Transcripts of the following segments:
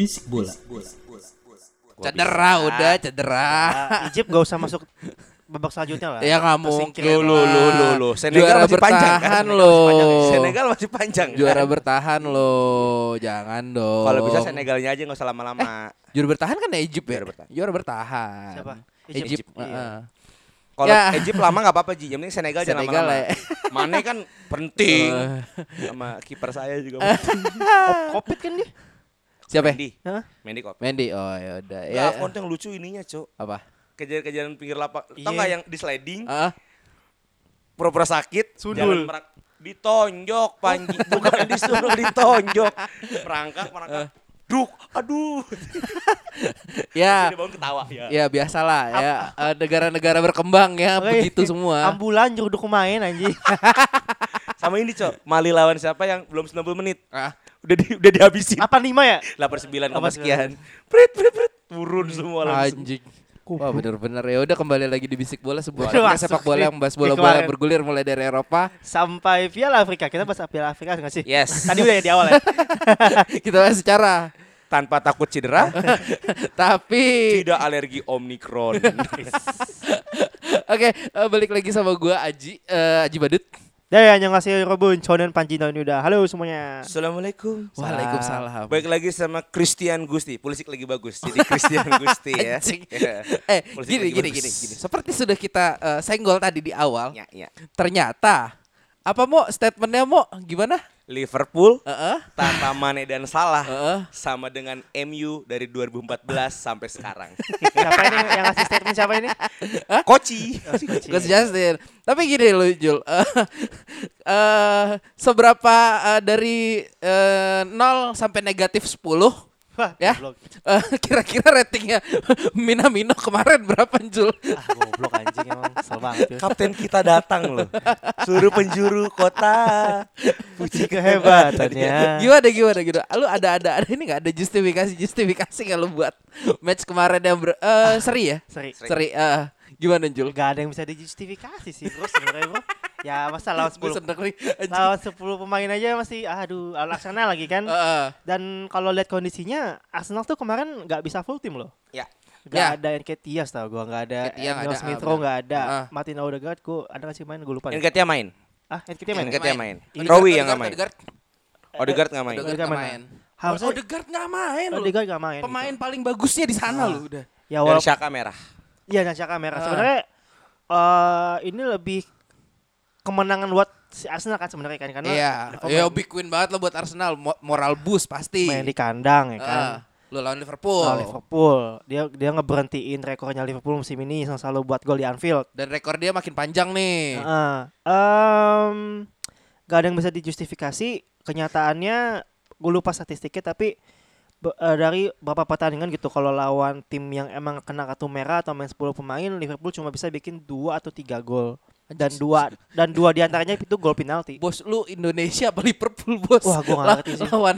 Bisik bola. Cedera udah cedera. Nah, Egypt gak usah masuk babak selanjutnya lah. Ya nggak mungkin. Lu, lu, lu, lu, lu. Senegal Juara masih panjang, kan? bertahan Senegal lo. masih panjang. Senegal masih panjang. Juara bertahan lo. Jangan dong. Kalau bisa Senegalnya aja nggak usah lama-lama. Juara bertahan kan ya Egypt ya? Juara bertahan. Juara bertahan. Siapa? Egypt. Egypt. heeh. Kalau Ya. Egypt lama nggak apa-apa Ji. Yang penting Senegal jangan Senegal lama-lama. ya. Mane kan penting. Eh. Sama kiper saya juga penting. Covid kan dia? Siapa? ya? Mendy. Hah? Mendy kok. Mendy. Oh ya udah. Ya, Ya. Yang lucu ininya, Cok. Apa? Kejar-kejaran pinggir lapak. Tahu Iya. nggak yang di sliding? Ah, Pura-pura sakit. Sundul. jalan merak- ditonjok Panji. Bukan disuruh ditonjok. Merangkak, merangkak. Duh, aduh. ya. Bangun ketawa ya. Ya biasalah ya Eh, negara-negara berkembang ya Oke. begitu semua. Ambulan jeruduk main anjing. Sama ini, Cok. Mali lawan siapa yang belum 90 menit? Ah, Udah di, udah dihabisin. Apa lima ya? 89 Apa koma sekian. Prit prit prit turun semua langsung. anjing. Wah bener-bener ya udah kembali lagi di bisik bola sebuah Udah sepak bola yang membahas bola-bola bergulir mulai dari Eropa Sampai Piala Afrika. Kita bahas Piala Afrika nggak sih? Yes. Tadi udah ya di awal ya. kita bahas secara Tanpa takut cedera, tapi tidak alergi Omikron. oke eh, balik lagi sama gua Aji eh, Aji Badut Ya ya yang ngasih Robun, Chonen Panjino ini udah. Halo semuanya. Assalamualaikum. Waalaikumsalam Baik lagi sama Christian Gusti. Pulisic lagi bagus. Jadi Christian Gusti ya. Anjing. Ya. eh gini gini bagus. gini gini seperti sudah kita eh, senggol tadi di awal Ya, ya. ternyata apa mau statementnya mau gimana Liverpool Heeh. tanpa Mane dan Salah Heeh. sama dengan MU dari 2014 sampai sekarang. Siapa ini yang ngasih statement siapa ini? Koci. Coach Justin. Tapi gini loh Jul. Eh, eh, seberapa eh, dari eh, 0 sampai negatif 10 Wah, ya? eh, kira-kira ratingnya Minamino kemarin berapa Jul? Ah, goblok anjing emang. Kesel banget. ya. Kapten kita datang loh. Suruh penjuru kota. Puji kehebatannya. Gimana gimana gitu? Lu ada ada ada ini nggak ada justifikasi justifikasi lu buat match kemarin yang ber, eh, seri ya? Seri. Seri. eh, gimana Jul? Gak ada yang bisa dijustifikasi sih bro sebenarnya bro. Ya masa lawan Gue 10 seneng nih. lawan 10 pemain aja masih aduh Arsenal lagi kan. Eh, eh. Dan kalau lihat kondisinya Arsenal tuh kemarin nggak bisa full tim loh. Ya. Gak Ya. ada Nketiah tau gua nggak ada Emil ada, Smith Rowe nggak ada Ah. Martin Odegaard gua ada nggak sih main gue lupa. Enketia main. ah Nketiah main ya? Enketia main. Odegaard, Rowi yang nggak Odegaard, main. Odegaard. Odegaard nggak main. Odegaard nggak main. main. Harusnya Odegaard nggak main. Odegaard nggak main Pemain gitu. paling bagusnya di sana loh udah. ya Dan walaupun Shaka merah. Iya dan Shaka merah. Ah. Sebenarnya eh ini lebih kemenangan buat si Arsenal kan sebenarnya kan karena Iya, ya big win banget lah buat Arsenal. Mo- Moral boost pasti. main di kandang ya kan. Ah, lu lawan Liverpool. Lawan Liverpool. Dia dia ngeberhentiin rekornya Liverpool musim ini yang selalu buat gol di Anfield. Dan rekor dia makin panjang nih. Heeh. Em, gak ada yang bisa dijustifikasi. Kenyataannya gue lupa statistiknya tapi be- eh, dari beberapa pertandingan gitu kalau lawan tim yang emang kena kartu merah atau main 10 pemain Liverpool cuma bisa bikin dua atau tiga gol dan dua dan dua di antaranya itu gol penalti. Bos lu Indonesia apa Liverpool bos? Wah, Lah, ngerti sih. Lawan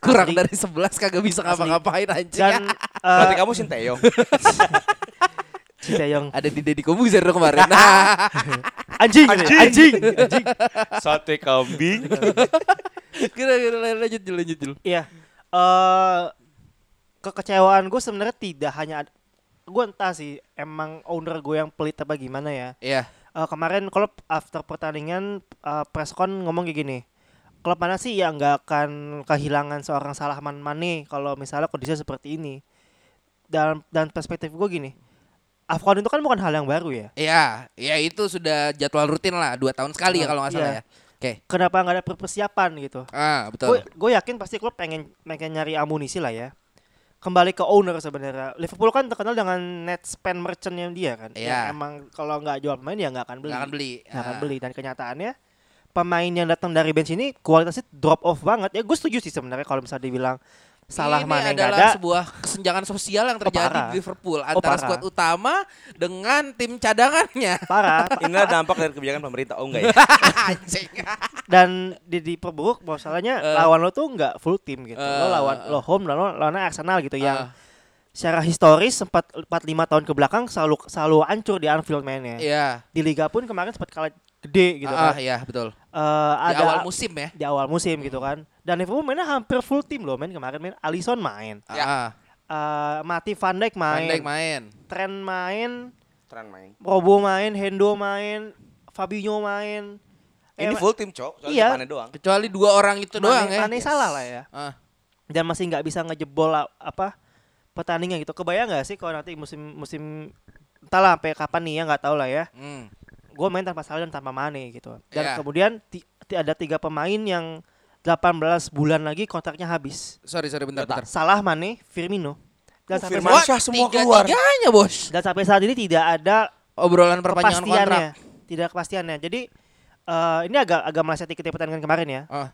kurang Asli. dari 11 kagak bisa ngapa-ngapain anjing. Dan eh, Berarti kamu Sinteyong. Sinteyong Ada di Deddy Kobuzer dong kemarin. Nah, anjing anjing anjing, anjing. Sate kambing. kira kira lanjut dulu lanjut dulu. Iya. Eh kekecewaan gue sebenarnya tidak hanya gue entah sih emang owner gue yang pelit apa gimana ya. Iya. Eh, kemarin kalau after pertandingan eh, presscon ngomong kayak gini. Klub mana sih yang nggak akan kehilangan seorang Salahman Mane kalau misalnya kondisinya seperti ini. Dan dan perspektif gue gini. Afcon itu kan bukan hal yang baru ya. Iya, ya itu sudah jadwal rutin lah, dua tahun sekali ya kalau nggak salah Iya. ya. Oke. Kenapa nggak ada persiapan gitu? Ah, betul. gue yakin pasti klub pengen pengen nyari amunisi lah ya. Kembali ke owner sebenarnya. Liverpool kan terkenal dengan net spend merchantnya dia kan. Iya. Yang emang kalau nggak jual pemain ya nggak akan beli. Nggak akan beli. Nggak akan Ah. beli dan kenyataannya pemain yang datang dari bench ini kualitasnya drop off banget. Ya gue setuju sih sebenarnya kalau misalnya dibilang salah ini mana adalah ada. sebuah kesenjangan sosial yang terjadi parah. di Liverpool antara parah. skuad utama dengan tim cadangannya. Parah. Inilah dampak dari kebijakan pemerintah. Oh enggak ya? Dan di diperburuk masalahnya Eh. lawan lo tuh nggak full tim gitu. lo Eh, lawan eh. lo home dan lo lawan Arsenal gitu yang Ah, secara historis sempat 4 5 tahun ke belakang selalu selalu hancur di Anfield mainnya. Iya. Di liga pun kemarin sempat kalah gede gitu Ah, kan. iya, betul. Eh, Di ada awal musim ya. di awal musim gitu kan. Dan Liverpool mainnya hampir full tim loh main kemarin main Alisson main. Ah, Eh Mati Van Dijk Van main. Dijk main. Trent main, Tren main. Robo main, Hendo main, Fabinho main. Ini Eh, full tim, Cok. Iya. Mane doang. Kecuali dua orang itu doang Mane, ya. Mane salah lah ya. Ah, Dan masih nggak bisa ngejebol apa pertandingan gitu. Kebayang nggak sih kalau nanti musim musim entahlah sampai kapan nih ya nggak tahu lah ya. hmm. Gue main tanpa Salah dan tanpa Mane gitu. Dan Iya. kemudian ti- ti- ada tiga pemain yang 18 bulan lagi kontraknya habis. Sorry, sorry bentar, bentar. Salah, Mane, Firmino. Dan Oh, sampai Firman saat, Syah semua keluar. Tiga-tiganya, Bos. dan sampai saat ini tidak ada Obrolan perpanjangan kontrak. Tidak kepastiannya. Jadi eh, ini agak agak meleset dikit ya pertandingan kemarin ya. Ah.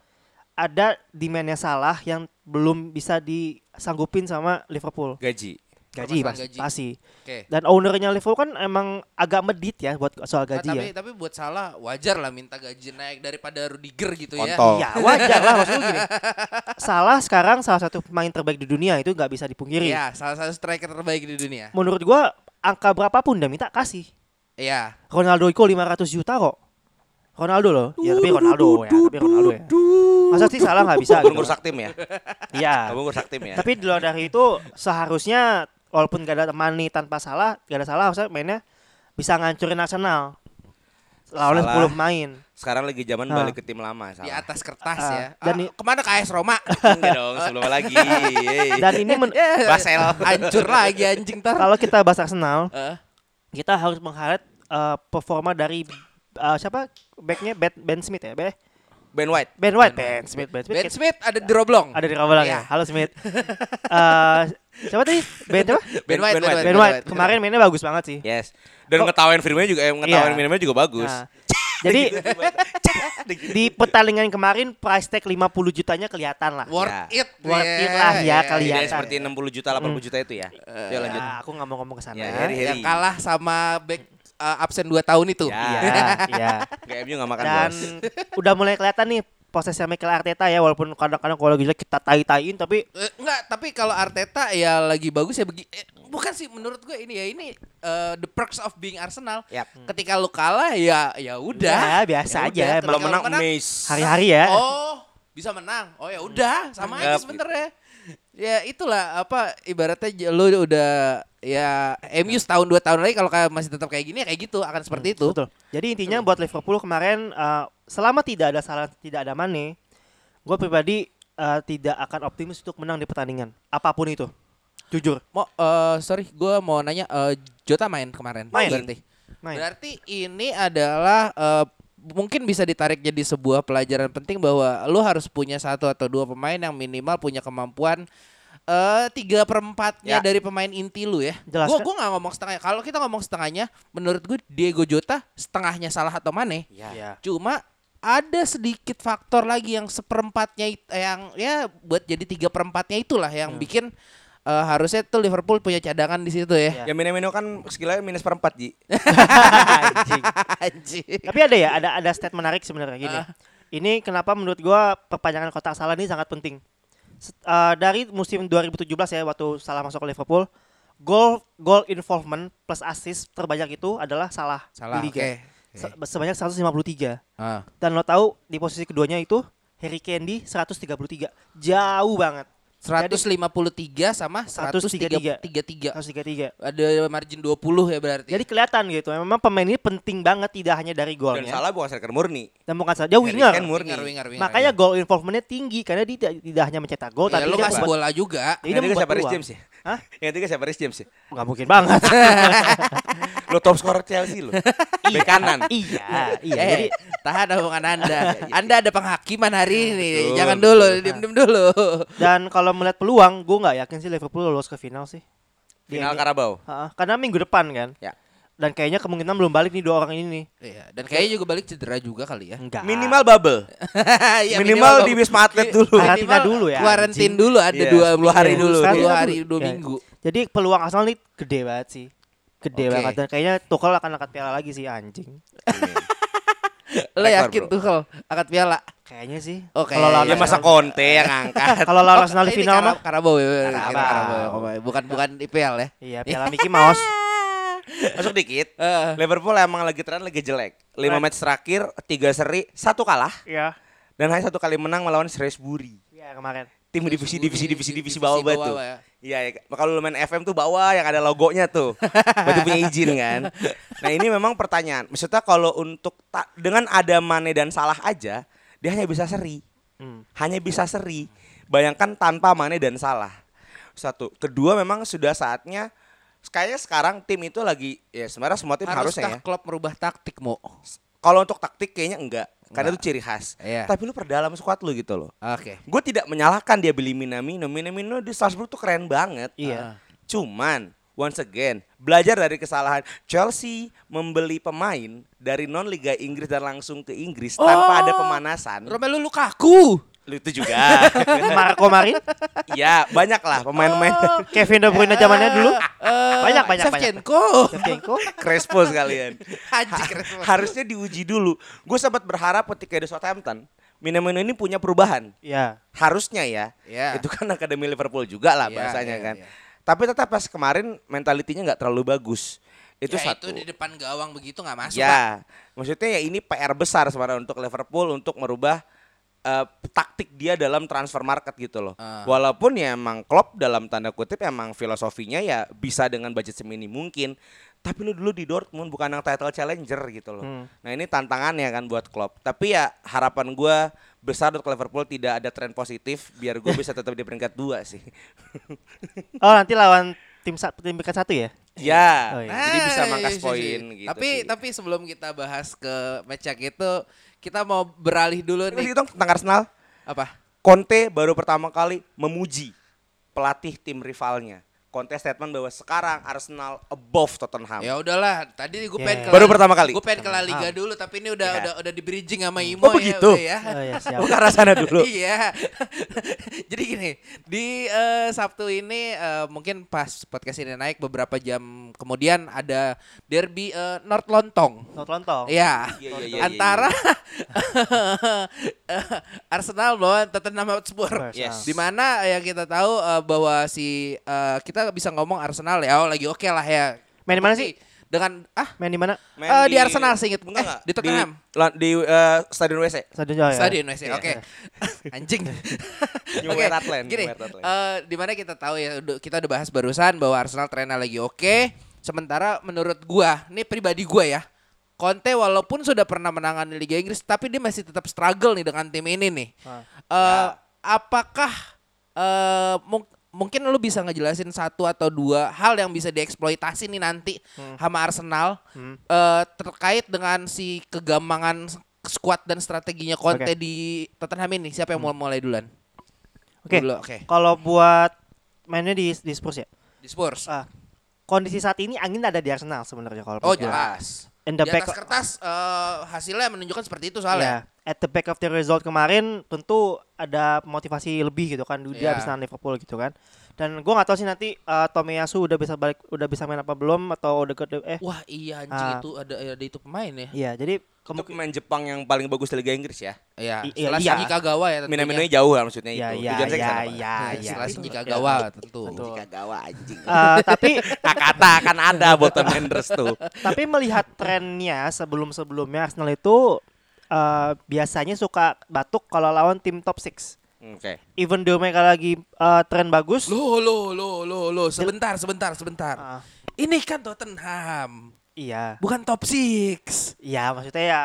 Ada demandnya salah yang belum bisa disanggupin sama Liverpool. Gaji. Gaji, pasti. gaji. pasti. Oke. Dan ownernya Liverpool kan emang agak medit ya buat soal Nah, gaji tapi ya. tapi buat salah wajar lah minta gaji naik daripada Rudiger gitu ya. Kontol. Ya wajar lah maksud gue gini. Salah sekarang salah satu pemain terbaik di dunia itu nggak bisa dipungkiri. Iya, salah satu striker terbaik di dunia. Menurut gua angka berapapun dia minta kasih. Iya. Ronaldo itu 500 juta kok. Ronaldo loh. Ya tapi Ronaldo ya, tapi Ronaldo ya. Masa sih salah nggak bisa gitu. ngurus tim ya? Iya. Kamu ngurus tim ya? Tapi di luar dari itu seharusnya walaupun gak ada Mane tanpa salah, gak ada salah harusnya mainnya bisa ngancurin Arsenal. Lawannya. 10 pemain. Sekarang lagi zaman Ah. balik ke tim lama. Di Salah. atas kertas Ah, ya. dan Ah, ke mana ke AS Roma? Enggak dong, sebelum lagi. Dan ini men- Ya, Basel. Hancur lagi anjing tar. kalau kita bahas Arsenal, Eh, kita harus menghighlight eh, performa dari eh, siapa backnya Ben, ben Smith ya, Be? Ben White. Ben White, Ben Smith, Ben Smith. Ben Smith ada di Roblong. Ada di Iya. ya. Halo Smith. Eh, siapa tadi? Ben siapa? Ben White, Ben White. Ben White. Kemarin mainnya bagus banget sih. Yes. Dan ngetawain filmnya juga, eh, ngetawain Iya. filmnya juga bagus. Nah, jadi di pertandingan kemarin price tag 50 jutanya kelihatan lah. Worth Ya. it. Worth it lah ya, ya, kali Tidak seperti 60 juta, 80 juta itu ya. Ya lanjut. Ya, aku nggak mau ngomong ke sana. Ya, Ya, Yang kalah sama back uh, absen 2 tahun itu. Ya. iya, iya. Kayak MU gak makan Dan bos. udah mulai kelihatan nih prosesnya Mikel Arteta ya walaupun kadang-kadang kalau lagi jelek kita tai-taiin tapi Eh, enggak, tapi kalau Arteta ya lagi bagus ya begi eh, bukan sih menurut gue ini ya ini eh, the perks of being Arsenal. Yap. Ketika lu kalah ya ya udah. Ya, biasa Ya aja. lu menang Mace. hari-hari ya. Oh, bisa menang. Oh ya udah, sama aja Yap. sebenarnya. Ya itulah apa ibaratnya lu udah ya MU setahun dua tahun lagi kalau masih tetap kayak gini ya kayak gitu akan seperti itu. Betul. Jadi intinya buat Liverpool kemarin eh, selama tidak ada salah tidak ada Mane, gue pribadi eh, tidak akan optimis untuk menang di pertandingan apa pun itu. Jujur. Mau eh, sorry, gue mau nanya eh, Jota main kemarin. Main. Berarti. Main. Berarti ini adalah eh, mungkin bisa ditarik jadi sebuah pelajaran penting bahwa lu harus punya satu atau dua pemain yang minimal punya kemampuan eh tiga perempatnya Ya. dari pemain inti lu ya. Jelas Gue gua nggak ngomong setengahnya. Kalau kita ngomong setengahnya, menurut gue Diego Jota setengahnya salah atau Mane. Ya. Cuma ada sedikit faktor lagi yang seperempatnya it- yang ya buat jadi tiga perempatnya itulah yang bikin eh, harusnya tuh Liverpool punya cadangan di situ ya. Ya. Ya Mino kan skillnya minus perempat Ji. Anjing. Anjing. Tapi ada ya, ada ada stat menarik sebenarnya gini. Ah. Ini kenapa menurut gua perpanjangan kotak salah ini sangat penting. Eh, dari musim 2017 ya waktu salah masuk ke Liverpool, gol gol involvement plus assist terbanyak itu adalah salah, Salah. di liga. Oke. Se- Sebanyak 153. Ah. Dan lo tahu di posisi keduanya itu Harry Kane di 133. Jauh banget. 153 sama 133. 133. 133. Ada margin 20 ya berarti. Jadi kelihatan gitu. Memang pemain ini penting banget tidak hanya dari Dan golnya. salah bukan striker murni. Dan bukan saja dia winger. Kane murni. winger, winger, winger. Makanya goal involvementnya tinggi karena dia tidak, tidak hanya mencetak gol ya, tapi lu dia kasih bola juga. Jadi dia Nah, dia siapa Rhys peluang. James ya? Hah? Yang ketiga siapa? Rhys James ya? Nggak mungkin banget. Lo top scorer Chelsea lo. Bek kanan. iya, iya. Eh, Jadi tahan omongan Anda. Anda ada penghakiman hari ini. Betul. Jangan dulu, diem-diem dulu. dan kalau melihat peluang, gue nggak yakin sih Liverpool lolos ke final sih. Di Final. Karabau. Karena minggu depan kan. Ya. Dan kayaknya kemungkinan belum balik nih dua orang ini nih. Iya, dan kayaknya juga balik cedera juga kali ya. Enggak. Minimal bubble. Iya, Minimal di Wisma Atlet dulu. Karantina dulu ya, Kuarantin anjing. dulu ada Iya, dua 10 hari minggu, dulu. 10 Karantina hari, Ya. minggu. Jadi peluang Arsenal nih gede banget sih. Gede Oke. banget dan kayaknya Tuchel akan angkat piala lagi sih anjing. Lo Rekor, yakin kalau angkat piala? Kayaknya sih. Oke. Kalau lawan Ya masa Conte yang angkat. Kalau lawan Arsenal final mah Karabau ya, Karabau. Karabau. Bukan bukan IPL ya. Iya, piala Mickey Mouse. Masuk dikit. Eh, Liverpool emang lagi tren lagi jelek. 5 match terakhir, 3 seri, satu kalah Iya. dan hanya satu kali menang melawan Shrewsbury. Iya, kemarin. Tim divisi divisi divisi divisi bawah divisi batu. ya. Iya, ya. kalau lu main FM tuh bawah yang ada logonya tuh. Berarti punya izin kan. Nah, ini memang pertanyaan. Maksudnya kalau untuk ta- dengan ada Mane dan Salah aja, dia hanya bisa seri. Hmm. Hanya bisa seri. Bayangkan tanpa Mane dan Salah. Satu. Kedua memang sudah saatnya kayaknya sekarang tim itu lagi ya sebenarnya semua tim harusnya Haruskah ya. klub merubah taktik mau? Kalau untuk taktik kayaknya enggak. Karena Enggak. itu ciri khas. Iya. Tapi lu perdalam squad lu gitu loh. Oke. Gue tidak menyalahkan dia beli Minamino. Minamino di Salzburg tuh keren banget. Iya. Cuman once again belajar dari kesalahan Chelsea membeli pemain dari non Liga Inggris dan langsung ke Inggris tanpa ada pemanasan. Romelu Lukaku. Lu itu juga. Marco Marin, ya banyak lah pemain-pemain Kevin De Bruyne zamannya dulu. Eh, Banyak, banyak, Shevchenko. Shevchenko. Crespo sekalian. Haji keren. Harusnya diuji dulu. Gue sempat berharap ketika di Southampton Minamino ini punya perubahan. Iya. Harusnya ya. Iya. Itu kan akademi Liverpool juga lah Iya, bahasanya iya, kan. iya. Tapi tetap pas kemarin mentalitinya nggak terlalu bagus. Itu Ya, satu. Itu di depan gawang begitu nggak masuk. Pak. ya, maksudnya ya ini PR besar sebenarnya untuk Liverpool untuk merubah eh, taktik dia dalam transfer market gitu loh. Ah. Walaupun ya emang Klopp dalam tanda kutip emang filosofinya ya bisa dengan budget semini mungkin. Tapi lu dulu di Dortmund bukan yang title challenger gitu loh. Hmm. Nah ini tantangannya kan buat Klopp. Tapi ya harapan gua besar untuk Liverpool tidak ada tren positif biar gue bisa tetap di peringkat dua sih. Oh, nanti lawan tim sa- tim peringkat satu ya? ya, Oh, iya. jadi bisa Ah, mangkas iya, iya, poin iya. gitu. Tapi sih. tapi sebelum kita bahas ke match itu, kita mau beralih dulu Ini nih. dong tentang Arsenal. Apa? Conte baru pertama kali memuji pelatih tim rivalnya. Conte statement bahwa sekarang Arsenal above Tottenham. Ya udahlah, tadi gue Ya. pengen ke Baru pertama kali? Gue pengen ke La Liga dulu, tapi ini udah Ya. udah udah di bridging sama Imo Oh, ya, begitu? udah ya. Oh ya, siap. Oh, arah sana dulu. iya. Jadi gini, di eh, Sabtu ini eh, mungkin pas podcast ini naik beberapa jam kemudian ada derby eh, North Lontong. Not lontong. Iya. Iya, iya, iya, Antara Arsenal melawan Tottenham Hotspur. Spurs, Yes. Di mana yang kita tahu eh, bahwa si eh, kita bisa ngomong Arsenal ya, oh lagi oke lah ya. Main di mana Terbukti Dengan ah Main di mana? Eh, di Arsenal sih inget. Enggak, Eh, enggak. di Tottenham. Di, di, eh, Stadion WC. Stadion Jaya. Stadion WC, Iya. oke. Anjing. New Oke, Gini, New White Hart Lane. eh, di mana kita tahu ya, udah- kita udah bahas barusan bahwa Arsenal trennya lagi oke. Sementara menurut gua, ini pribadi gua ya, Conte walaupun sudah pernah menangani Liga Inggris, tapi dia masih tetap struggle nih dengan tim ini nih. Ah. Eh, Apakah eh, mung- mungkin lu bisa ngejelasin satu atau dua hal yang bisa dieksploitasi nih nanti sama Arsenal Hmm. eh, terkait dengan si kegampangan squad dan strateginya Conte Oke. di Tottenham ini siapa yang mau mulai duluan? Oke. Dulu, Oke. Kalau buat mainnya di di Spurs ya. Di Spurs. Ah, kondisi saat ini angin ada di Arsenal sebenarnya kalau oh jelas. In the Di back atas kertas eh, hasilnya menunjukkan seperti itu soalnya. Ya, at the back of the result kemarin tentu ada motivasi lebih gitu kan dia habis nahan Liverpool gitu kan. Dan gua nggak tahu sih nanti uh, Tomiyasu udah bisa balik udah bisa main apa belum atau udah eh Wah iya anjing Ah. itu ada ada itu pemain ya. iya jadi Itu kemungkinan pemain Jepang yang paling bagus di Liga Inggris ya. Iya. I- iya, Setelah iya. Shinji Kagawa ya tentunya. Minamino jauh lah maksudnya Iya, itu. iya, Tujuan saya iya, iya, Nah, iya. Setelah Shinji Kagawa tentu. Betul. Kagawa anjing. Uh, tapi Kata akan ada Bolton Wanderers tuh. tapi melihat trennya sebelum-sebelumnya Arsenal itu uh, biasanya suka batuk kalau lawan tim top 6. Oke. Even though mereka lagi uh, tren bagus. Loh, loh, loh, loh, loh, sebentar, sebentar, sebentar. Ah. Ini kan Tottenham. Iya. bukan top 6. Iya, maksudnya ya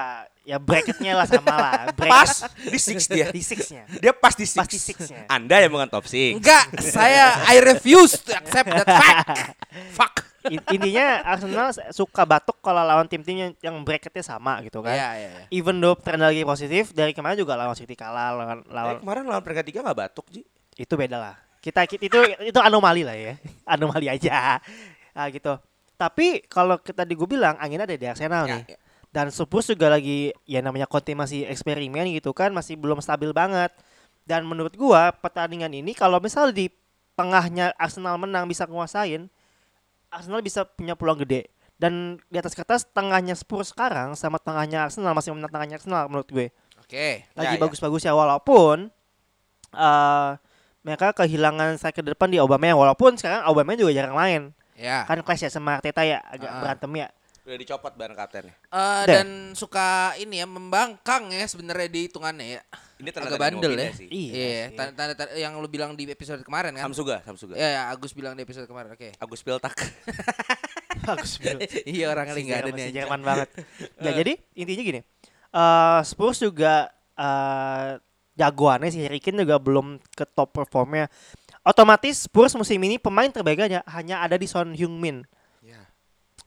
ya bracketnya lah sama lah. Bracket Pas di six dia. di six-nya. Dia pas di six. Pas di six-nya. Anda yang bukan top six. Enggak, saya I refuse to accept that fact. Fuck. In- Intinya Arsenal suka batuk kalau lawan tim-tim yang, yang bracketnya sama gitu kan. Iya, iya, iya. Even though tren lagi positif dari kemarin juga lawan City kalah lawan Eh, lawan kemarin lawan peringkat tiga nggak batuk Ji. itu beda lah. Kita kita- itu itu anomali lah ya. Anomali aja. Nah, gitu. Tapi kalau kita di gue bilang anginnya ada di Arsenal Ya, nih. ya. Dan Spurs juga lagi ya namanya Conte masih eksperimen gitu kan, masih belum stabil banget. Dan menurut gua pertandingan ini kalau misal di tengahnya Arsenal menang bisa nguasain, Arsenal bisa punya peluang gede. Dan di atas kertas tengahnya Spurs sekarang sama tengahnya Arsenal masih menang tengahnya Arsenal menurut gue. Oke. Lagi Ya, ya. bagus-bagus ya walaupun eh mereka kehilangan striker depan di Aubameyang walaupun sekarang Aubameyang juga jarang main. Ya. Kan clash ya sama Arteta ya agak Ah. berantem ya. Udah dicopot ban kaptennya. Eh, Dan- dan suka ini ya membangkang ya sebenarnya di hitungannya ya. Ini Agak bandel ya. Sih. Iya Iya, tanda, tanda, tanda- yang lu bilang di episode kemarin kan? Samsuga, Samsuga. Ya, ya, Agus bilang di episode kemarin. Oke. Agus Piltak. Bagus banget. iya orang Si kali nggak ada nih. Jerman banget. ya jadi intinya gini. eh Spurs juga eh jagoannya si Harry Kane juga belum ke top performnya. Otomatis Spurs musim ini pemain terbaiknya hanya ada di Son Heung-min. Ya.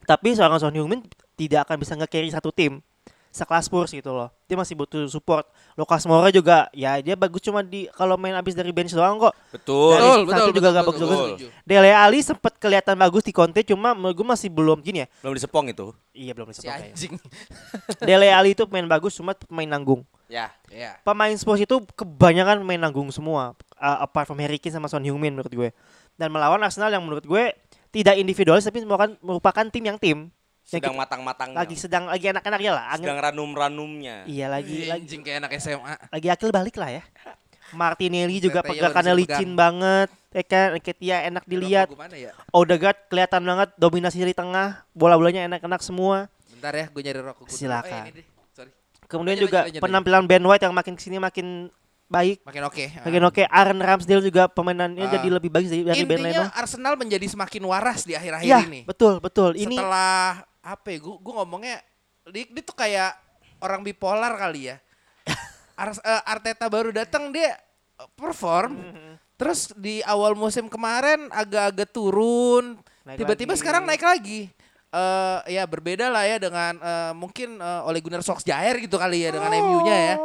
Tapi seorang Son Heung-min tidak akan bisa nge-carry satu tim sekelas Spurs gitu loh. Dia masih butuh support. Lucas Moura juga ya dia bagus cuma di kalau main abis dari bench doang kok. Betul. Dari Betul, satu betul, juga betul, gak betul, bagus-bagus. setuju. Dele Ali sempat kelihatan bagus di Conte cuma gue masih belum gini ya. Belum disepong itu. Iya belum Si disebut kayaknya. anjing. Dele Ali itu pemain bagus cuma pemain nanggung. Ya. Ya. Pemain Spurs itu kebanyakan pemain nanggung semua. Uh, apart from Harry Kane sama Son Heung-min menurut gue. Dan melawan Arsenal yang menurut gue tidak individualis tapi merupakan, merupakan tim yang tim. Sedang kita- matang-matangnya. lagi sedang lagi enak-enaknya lah. Angin, sedang ranum-ranumnya. iya lagi lagi Anjing kayak anak SMA. lagi akil balik lah ya. Martinelli juga bisa licin banget. Ya kan, Ketia enak dilihat. Ya? Odegaard kelihatan banget dominasi dari tengah, bola-bolanya enak-enak semua. Bentar ya, gue nyari rokok. Silakan. Ini deh. Sorry. Kemudian Lanjut, juga lanjut, lanjut, penampilan Ben White yang makin ke sini makin baik. Makin oke. Makin oke. Aaron Ramsdale juga permainannya Ah. jadi lebih bagus dari, dari Ben Leno. Intinya Arsenal menjadi semakin waras di akhir-akhir Iya, ini. betul, betul. Ini Setelah apa ya? Gue gue ngomongnya dia, dia tuh kayak orang bipolar kali ya. Ars- eh, Arteta baru datang dia perform. Mm-hmm. Terus di awal musim kemarin agak-agak turun. Tiba-tiba sekarang naik lagi. Eh ya berbeda lah ya dengan eh, mungkin eh, Ole Gunnar Solskjaer gitu kali ya dengan MU-nya ya.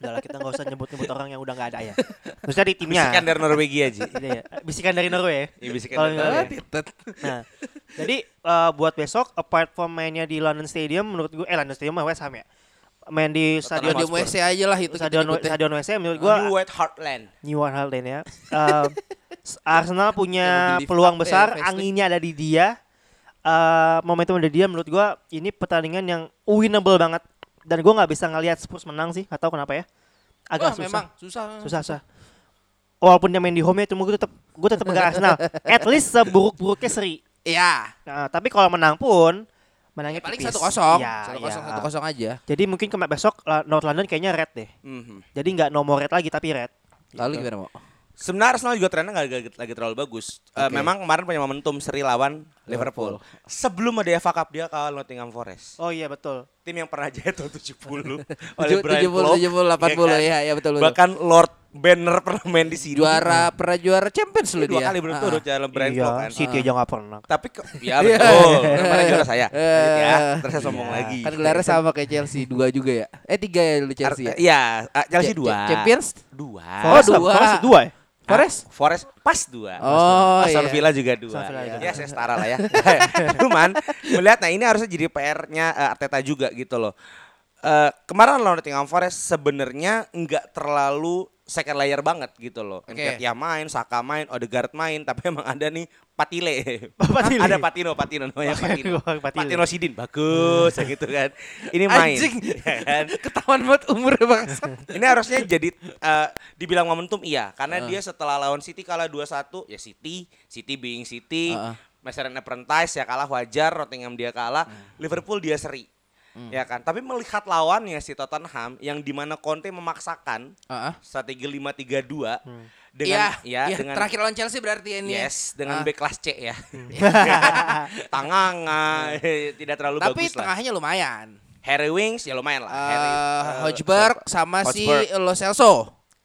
Udah lah, kita nggak usah nyebut-nyebut orang yang udah nggak ada ya. Maksudnya di timnya. Bisikan dari Norwegia. Iya, iya. Bisikan dari Norway ya. Iya, bisikan dari Norwegia. Nah, jadi eh, buat besok apart from mainnya di London Stadium menurut gue eh London Stadium mah West Ham ya. Main di Stadion WC aja lah itu kita Stadion nyebutnya. Stadion WC menurut gue New White Heartland. New World Lane ya. Eh, Arsenal punya peluang besar, ya, anginnya ada di dia. Eh momentum ada di dia menurut gua ini pertandingan yang winnable banget dan gua nggak bisa ngelihat Spurs menang sih, atau kenapa ya? Wah, Agak susah. memang susah. Susah, susah. Walaupun dia main di home ya, cuma gue tetap gue tetap pegang Arsenal. At least seburuk-buruknya seri. Iya. Nah, tapi kalau menang pun menangnya Paling tipis. satu kosong, Iya, satu iya. kosong, satu kosong aja. Jadi mungkin kemarin besok North London kayaknya red deh. Mhm. Jadi nggak nomor red lagi tapi red. Lalu Gitu. gimana mau? Sebenarnya Arsenal juga trennya nggak lagi, lagi terlalu bagus. Eh, Oke. memang kemarin punya momentum seri lawan Liverpool. Sebelum ada FA Cup dia kalah Nottingham Forest. Oh iya betul. Tim yang pernah jatuh 70 oleh Tujuh- Brian 70, Clough. 70, 80 kan? ya, ya betul betul. Bahkan Lord Banner pernah main di sini. juara pernah juara Champions loh dua dia. kali belum Ah, turut dalam Brian iya, Clough kan. City aja nggak pernah. Tapi ke, ya betul. Kemarin juara saya. Eh, ya, terus saya sombong iya. lagi. Kan gelarnya sama kayak Chelsea, dua juga ya. Eh tiga ya dulu Chelsea ya. Iya, ah, Chelsea dua. Cha- Champions? dua. Oh, dua. Forest dua ya? Forest? Ah, Forest pas dua. Oh, Aston iya. Villa juga dua. Villa ya, juga. ya, saya setara lah ya. Cuman melihat nah ini harusnya jadi PR-nya eh, Arteta juga gitu loh. Eh, kemarin lawan Nottingham Forest sebenarnya nggak terlalu second layer banget gitu loh. Oke. Nketiah main, Saka main, Odegaard main, tapi emang ada nih Patile. Patile. ada Patino, Patino namanya Patino. Patile. Patino Sidin bagus ya gitu kan. Ini main. Anjing. ya kan? Ketahuan banget umurnya bangsa. Ini harusnya jadi eh, dibilang momentum iya karena Heeh. dia setelah lawan City kalah 2-1 ya City, City being City, Heeh. Mason Apprentice ya kalah wajar, Nottingham dia kalah, Liverpool dia seri. Ya kan, tapi melihat lawannya si Tottenham yang di mana Conte memaksakan Heeh. strategi 5-3-2 dengan Iya, ya, iya, dengan terakhir lawan Chelsea berarti ini. ya. Yes, dengan Ah. back kelas C ya. Tanganga tidak terlalu Tapi bagus lah. tengahnya lumayan. Harry Wings ya lumayan lah. Harry, Eh eh, Hojberg siapa? sama si Hotspur. Lo Celso.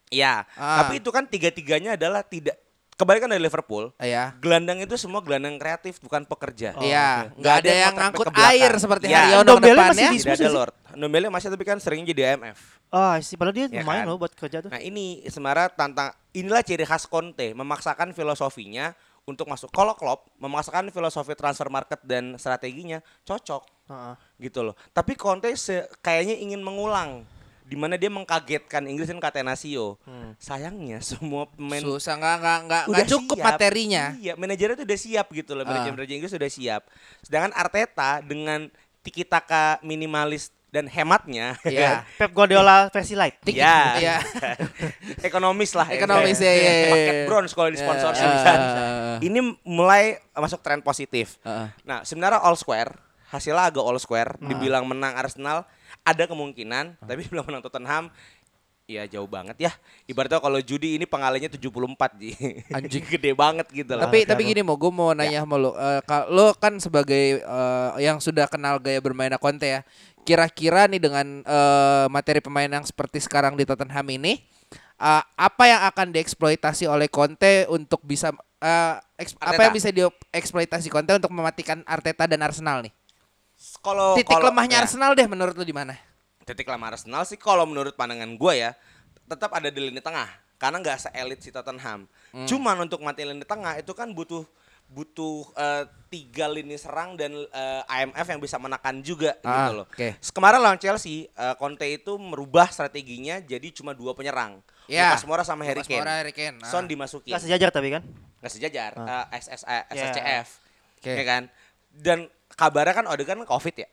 Iya, Ah. tapi itu kan tiga-tiganya adalah tidak kebalikan dari Liverpool. Iya. Gelandang itu semua gelandang kreatif bukan pekerja. Iya, oke. nggak ada yang ngangkut air seperti Iya. Haryono ke Ndombele depan masih ya. di- Tidak Diskusi ada. Lord. Ndombele masih tapi kan sering jadi IMF. Oh, sih padahal dia Ya lumayan kan? loh buat kerja tuh. Nah ini sebenarnya tantang inilah ciri khas Conte memaksakan filosofinya untuk masuk. Kalau Klopp memaksakan filosofi transfer market dan strateginya cocok Heeh. gitu loh. Tapi Conte kayaknya ingin mengulang di mana dia mengkagetkan Inggris dan Catenaccio. Hmm. Sayangnya semua pemain Susah nggak nggak nggak udah cukup siap. materinya. Iya, manajernya tuh udah siap gitu loh. Ah. Manajer-manajer Inggris sudah siap. Sedangkan Arteta dengan tiki taka minimalis dan hematnya, Iya. Pep Guardiola versi light. Tik- Ya. Iya. ekonomis lah. ya. Ekonomis ya, iya, iya, Paket iya. bronze kalau di sponsorship. Iya, kan. iya, iya. Ini mulai masuk tren positif. Heeh. Nah, sebenarnya all square, hasilnya agak all square. Dibilang menang Arsenal, ada kemungkinan, tapi bilang menang Tottenham, ya jauh banget ya. Ibaratnya kalau judi ini pengalinya 74 ji. Anjing. Gede banget gitu loh. Tapi tapi gini mau gue mau nanya sama lo, Eh, kal- lo kan sebagai eh, yang sudah kenal gaya bermainnya Conte ya. Kira-kira nih dengan eh, materi pemain yang seperti sekarang di Tottenham ini, eh, apa yang akan dieksploitasi oleh Conte untuk bisa eh, eks- apa Arteta. yang bisa dieksploitasi Conte untuk mematikan Arteta dan Arsenal nih? Kalau Titik kalau- lemahnya ya, Arsenal deh menurut lo di mana? Titik lemah Arsenal sih kalau menurut pandangan gue ya, tetap ada di lini tengah. Karena nggak seelit si Tottenham. Hmm. Cuman untuk mati lini tengah itu kan butuh butuh eh, tiga lini serang dan eh, IMF yang bisa menekan juga Ah, gitu loh. oke. Kemarin lawan Chelsea, eh, Conte itu merubah strateginya jadi cuma dua penyerang. Ya. Lucas Moura sama Harry Lucas Kane. Moura, Harry Kane, ah. Son dimasukin. Gak sejajar tapi kan. Nggak sejajar. Ah. eh, SS, eh, Ya. SSCF. Oke. Ya kan? Dan kabarnya kan Odegaard kan Covid ya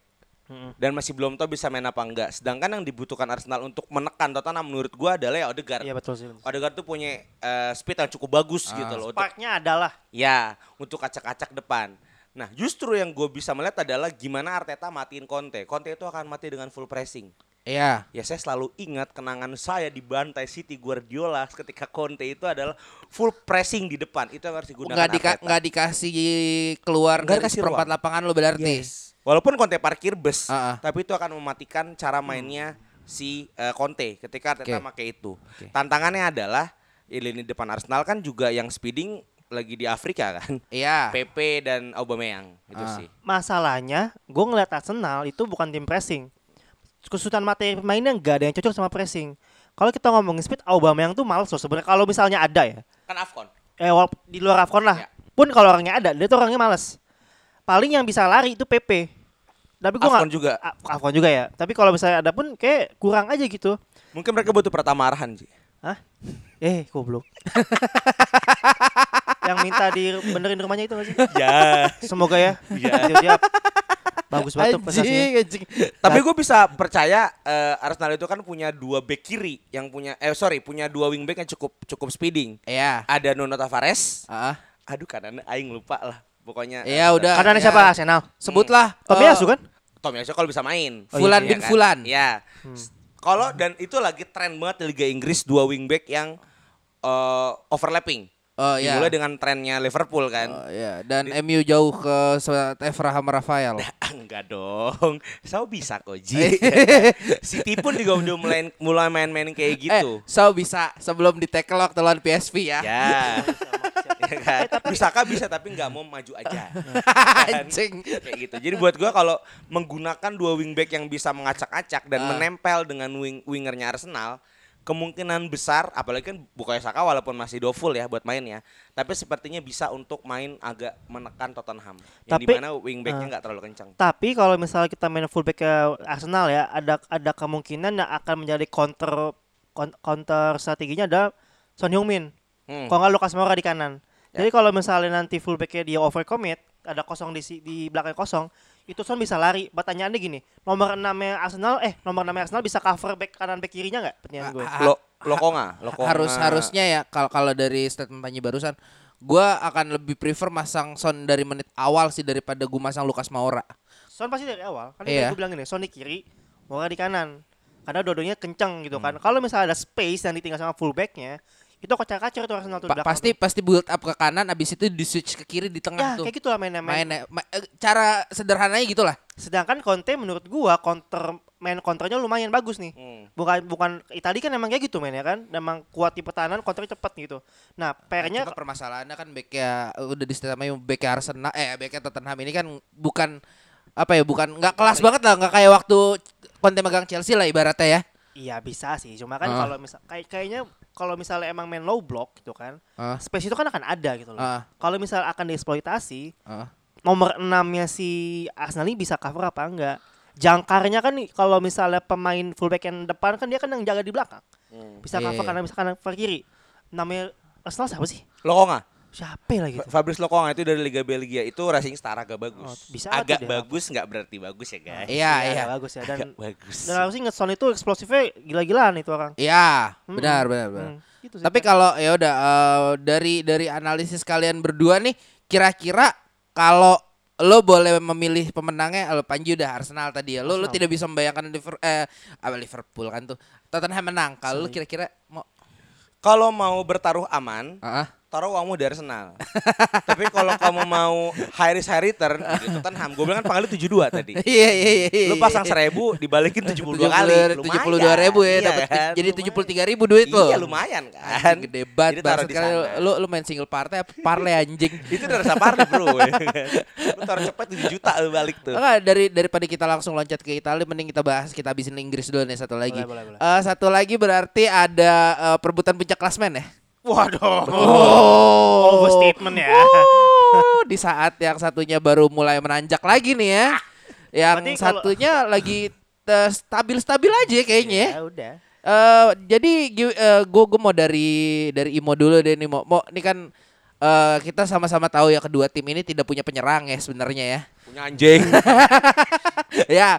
dan masih belum tahu bisa main apa enggak. Sedangkan yang dibutuhkan Arsenal untuk menekan Tottenham menurut gua adalah ya Odegaard. Iya betul sih. Odegaard tuh punya eh, speed yang cukup bagus Ah. gitu loh. Sparknya adalah ya, untuk acak-acak depan. Nah, justru yang gue bisa melihat adalah gimana Arteta matiin Conte. Conte itu akan mati dengan full pressing. Iya. Ya saya selalu ingat kenangan saya di bantai City Guardiola ketika Conte itu adalah full pressing di depan. Itu yang harus digunakan Nggak dika- nggak dikasih keluar Nggak dari dikasih seperempat ruang. lapangan lo berarti. Yes. Walaupun Conte parkir bus, Ah, ah. tapi itu akan mematikan cara mainnya si eh, Conte ketika Arteta Oke. pakai itu. Oke. Tantangannya adalah di lini depan Arsenal kan juga yang speeding lagi di Afrika kan. Iya. PP dan Aubameyang itu Ah. sih. masalahnya gue ngeliat Arsenal itu bukan tim pressing. Kesulitan materi pemainnya nggak ada yang cocok sama pressing. Kalau kita ngomongin speed, Aubameyang tuh males loh sebenarnya. Kalau misalnya ada ya, Kan Afcon. eh di luar Afcon lah. Ya. Pun kalau orangnya ada, dia tuh orangnya males. Paling yang bisa lari itu PP. Tapi gue Afcon juga. Afcon juga ya. Tapi kalau misalnya ada pun kayak kurang aja gitu. Mungkin mereka butuh Pratama Arhan sih. Hah? Eh, goblok. yang minta di benerin rumahnya itu gak sih? ya. Semoga ya. Iya. Dia, dia bagus banget. Anjing, anjing. Tapi gue bisa percaya eh, Arsenal itu kan punya dua back kiri yang punya eh sorry punya dua wing back yang cukup cukup speeding. Iya. Ada Nuno Tavares. Ah. Aduh kanan aing lupa lah. Pokoknya Iya, eh, udah. Karena Ya. siapa Arsenal? Sebutlah. Tomiyasu eh, kan? Tomiyasu kalau bisa main. Oh, iya Fulan sih. bin Fulan. Ya. Kalau dan itu lagi tren banget di Liga Inggris dua wingback yang eh, overlapping. Oh iya. Dimulai dengan trennya Liverpool kan. Oh, iya. Dan MU jauh ke Abraham Rafael. Enggak dong. Saya bisa kok Ji. City pun juga udah mulai mulai main-main kayak gitu. Eh, so bisa sebelum di tackle waktu lawan PSV ya. Ya. Ya kan? Bisa kah bisa tapi nggak mau maju aja. Kan? Anjing. Kayak gitu. Jadi buat gua kalau menggunakan dua wingback yang bisa mengacak-acak dan Ah. menempel dengan wing wingernya Arsenal, kemungkinan besar apalagi kan Bukayo Saka walaupun masih doful ya buat mainnya, tapi sepertinya bisa untuk main agak menekan Tottenham. Yang Tapi- di mana wingbacknya ah. nggak terlalu kencang. Tapi kalau misalnya kita main fullback ke Arsenal ya, ada ada kemungkinan yang akan menjadi counter counter strateginya ada Son Heung-min. Hmm. Kalau nggak Lucas Moura di kanan. Ya. Jadi kalau misalnya nanti fullbacknya dia overcommit, ada kosong di si- di belakang kosong, itu Son bisa lari. Pertanyaannya gini, nomor 6 Arsenal eh nomor 6 Arsenal bisa cover back kanan back kirinya nggak? Pertanyaan gue. Ah, Lo Lokonga, Lokonga. Harus harusnya ya kalau kalau dari statement Panji barusan gua akan lebih prefer masang Son dari menit awal sih daripada gua masang Lukas Moura. Son pasti dari awal. Kan Iya. gue bilang gini, Son di kiri, Moura di kanan. Karena dua-duanya kenceng gitu Hmm. kan. Kalau misalnya ada space yang ditinggal sama fullbacknya, Itu kacau-kacau tuh Arsenal tuh Pa- pasti tuh. pasti build up ke kanan abis itu di switch ke kiri di Ya tengah tuh. kayak gitu lah mainnya main. Mainnya ma- eh, cara sederhananya gitu lah. Sedangkan Conte menurut gua counter main counternya lumayan bagus nih. Hmm. Bukan bukan Itali kan emang kayak gitu mainnya kan. Emang kuat di pertahanan, counternya cepet gitu. Nah, PR-nya Cuma permasalahannya kan backnya udah di namanya backnya Arsenal eh backnya Tottenham ini kan bukan apa ya bukan nggak kelas banget lah nggak kayak waktu Conte megang Chelsea lah ibaratnya ya. Iya bisa sih, cuma kan Ah. kalau misal kayak kayaknya kalau misalnya emang main low block gitu kan, Ah. space itu kan akan ada gitu loh. Ah. Kalau misal akan dieksploitasi, Ah. nomor 6-nya si Arsenal ini bisa cover apa enggak? Jangkarnya kan nih, kalau misalnya pemain fullback yang depan kan dia kan yang jaga di belakang. Bisa Iya, cover iya. kanan bisa kanan cover kiri. Namanya Arsenal siapa sih? Lokonga. Siapa ya lagi? Fa- Fabrice Lokonga itu dari Liga Belgia itu Racing Star agak bagus. Oh, bisa agak bagus nggak berarti bagus ya guys. Iya iya. bagus ya dan Agak bagus. dan harusnya inget Son itu eksplosifnya gila-gilaan itu orang. Iya Hmm. benar benar benar. Hmm, gitu sih, Tapi Pak. kalau ya udah eh, dari dari analisis kalian berdua nih kira-kira kalau lo boleh memilih pemenangnya lo Panji udah Arsenal tadi ya. Lo lo Arsenal. tidak bisa membayangkan Liverpool eh Liverpool kan tuh. Tottenham menang. Kalau lo kira-kira mau Kalau mau bertaruh aman, ah, taruh uangmu di Arsenal. Tapi kalau kamu mau high risk high return di Tottenham, gue bilang kan panggalnya 72 tadi. Iya iya iya. Lu pasang seribu dibalikin 72 kali. tujuh puluh dua ribu ya Iya dapat kan? jadi tujuh puluh tiga ribu duit lo. Iya lumayan kan. Gede banget Jadi taruh bangsat di kali sana. lu lu main single party apa parley anjing. Itu udah rasa party bro. Lu taruh cepet 7 juta lu balik tuh. Enggak dari daripada kita langsung loncat ke Italia mending kita bahas kita habisin Inggris dulu nih satu lagi. Boleh, boleh, boleh. Eh, satu lagi berarti ada eh, perebutan puncak klasmen ya. Waduh. Oh, Overstatement ya. Oh, di saat yang satunya baru mulai menanjak lagi nih ya. Yang Berarti kalau- satunya lagi eh, stabil-stabil aja kayaknya. ya. Ya udah. Eh jadi gue gue mau dari dari Imo dulu deh nih mau mau ini kan eh, kita sama-sama tahu ya kedua tim ini tidak punya penyerang ya sebenarnya ya. Punya anjing. ya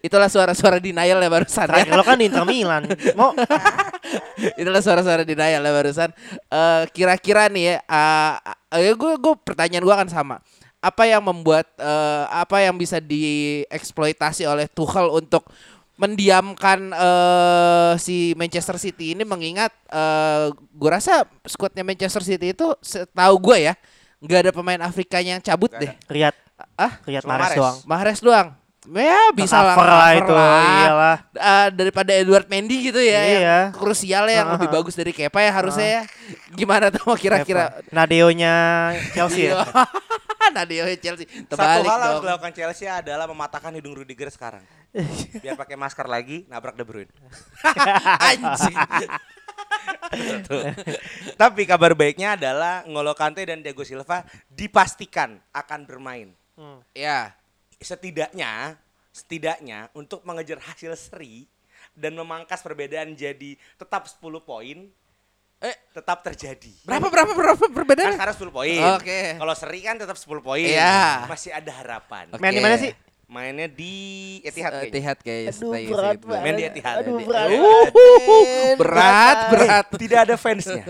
itulah suara-suara denial ya barusan ya. Lo kan Inter Milan. Mau itulah suara-suara denial ya barusan. Eh kira-kira nih ya, uh, gue gue pertanyaan gue akan sama. Apa yang membuat eh, apa yang bisa dieksploitasi oleh Tuchel untuk mendiamkan eh, si Manchester City ini mengingat eh gue rasa skuadnya Manchester City itu setahu gue ya nggak ada pemain Afrikanya yang cabut deh. Riyad. Ah, Riyad Cuma Mahrez Mahrez. doang. Mahrez doang. Ya bisa lah, Cover lah cover itu. lah. Iyalah. Eh, daripada Edward Mendy gitu ya, Iya. yang krusial ya, yang lebih bagus dari Kepa ya harusnya ya. Gimana tuh kira-kira? Nadeonya Chelsea ya. Nadio Chelsea Satu terbalik hal harus dong. dilakukan Chelsea adalah mematahkan hidung Rudiger sekarang. Biar pakai masker lagi, nabrak De Bruyne. Anjing. Tapi kabar baiknya adalah Ngolo Kante dan Diego Silva dipastikan akan bermain. ya. Setidaknya, setidaknya untuk mengejar hasil seri dan memangkas perbedaan jadi tetap 10 poin, Eh. tetap terjadi. Berapa berapa berapa Kan perbedaan? sekarang 10 poin. Oke. Kalau seri kan tetap 10 poin. Iya. Masih ada harapan. Oke. Main di mana sih? Mainnya di Etihad Eh, kayaknya. Etihad kayaknya. Aduh, setahu berat banget. Main di Etihad. Aduh, Di- berat. Uh, berat, berat. Tidak ada fansnya.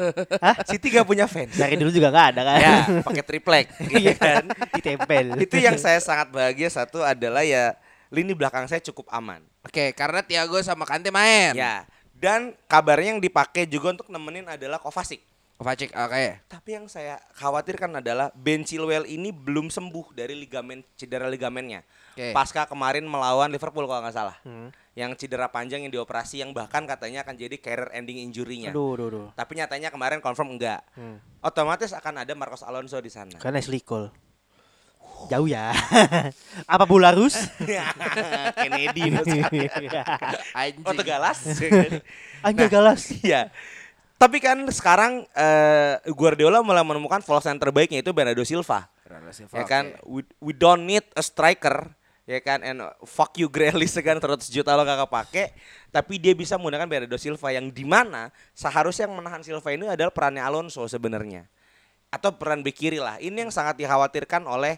City gak punya fans. Dari dulu juga nggak ada kan. ya, pakai triplek. gitu kan. Ditempel. Itu yang saya sangat bahagia satu adalah ya lini belakang saya cukup aman. Oke, karena Thiago sama Kante main. Ya. Dan kabarnya yang dipakai juga untuk nemenin adalah Kovacic. Kovacic, oke. Tapi yang saya khawatirkan adalah Ben Chilwell ini belum sembuh dari ligamen cedera ligamennya. Oke. Pasca kemarin melawan Liverpool kalau nggak salah. Hmm. Yang cedera panjang yang dioperasi yang bahkan katanya akan jadi career ending injury-nya. Aduh, aduh, aduh. Tapi nyatanya kemarin confirm enggak. Hmm. Otomatis akan ada Marcos Alonso di sana. Kan Ashley Cole. Jauh ya. Apa Bularus? Kennedy. Anjing. Oh Tegalas. Anjir galas. Iya. Tapi kan sekarang eh, Guardiola mulai menemukan false center terbaiknya itu Bernardo Silva. Ya kan, we, we don't need a striker ya kan? And uh, fuck you Grealish kan 100 juta lo gak kepake. Tapi dia bisa menggunakan Bernardo Silva yang di mana seharusnya yang menahan Silva ini adalah perannya Alonso sebenarnya. Atau peran bek kiri lah. Ini yang sangat dikhawatirkan oleh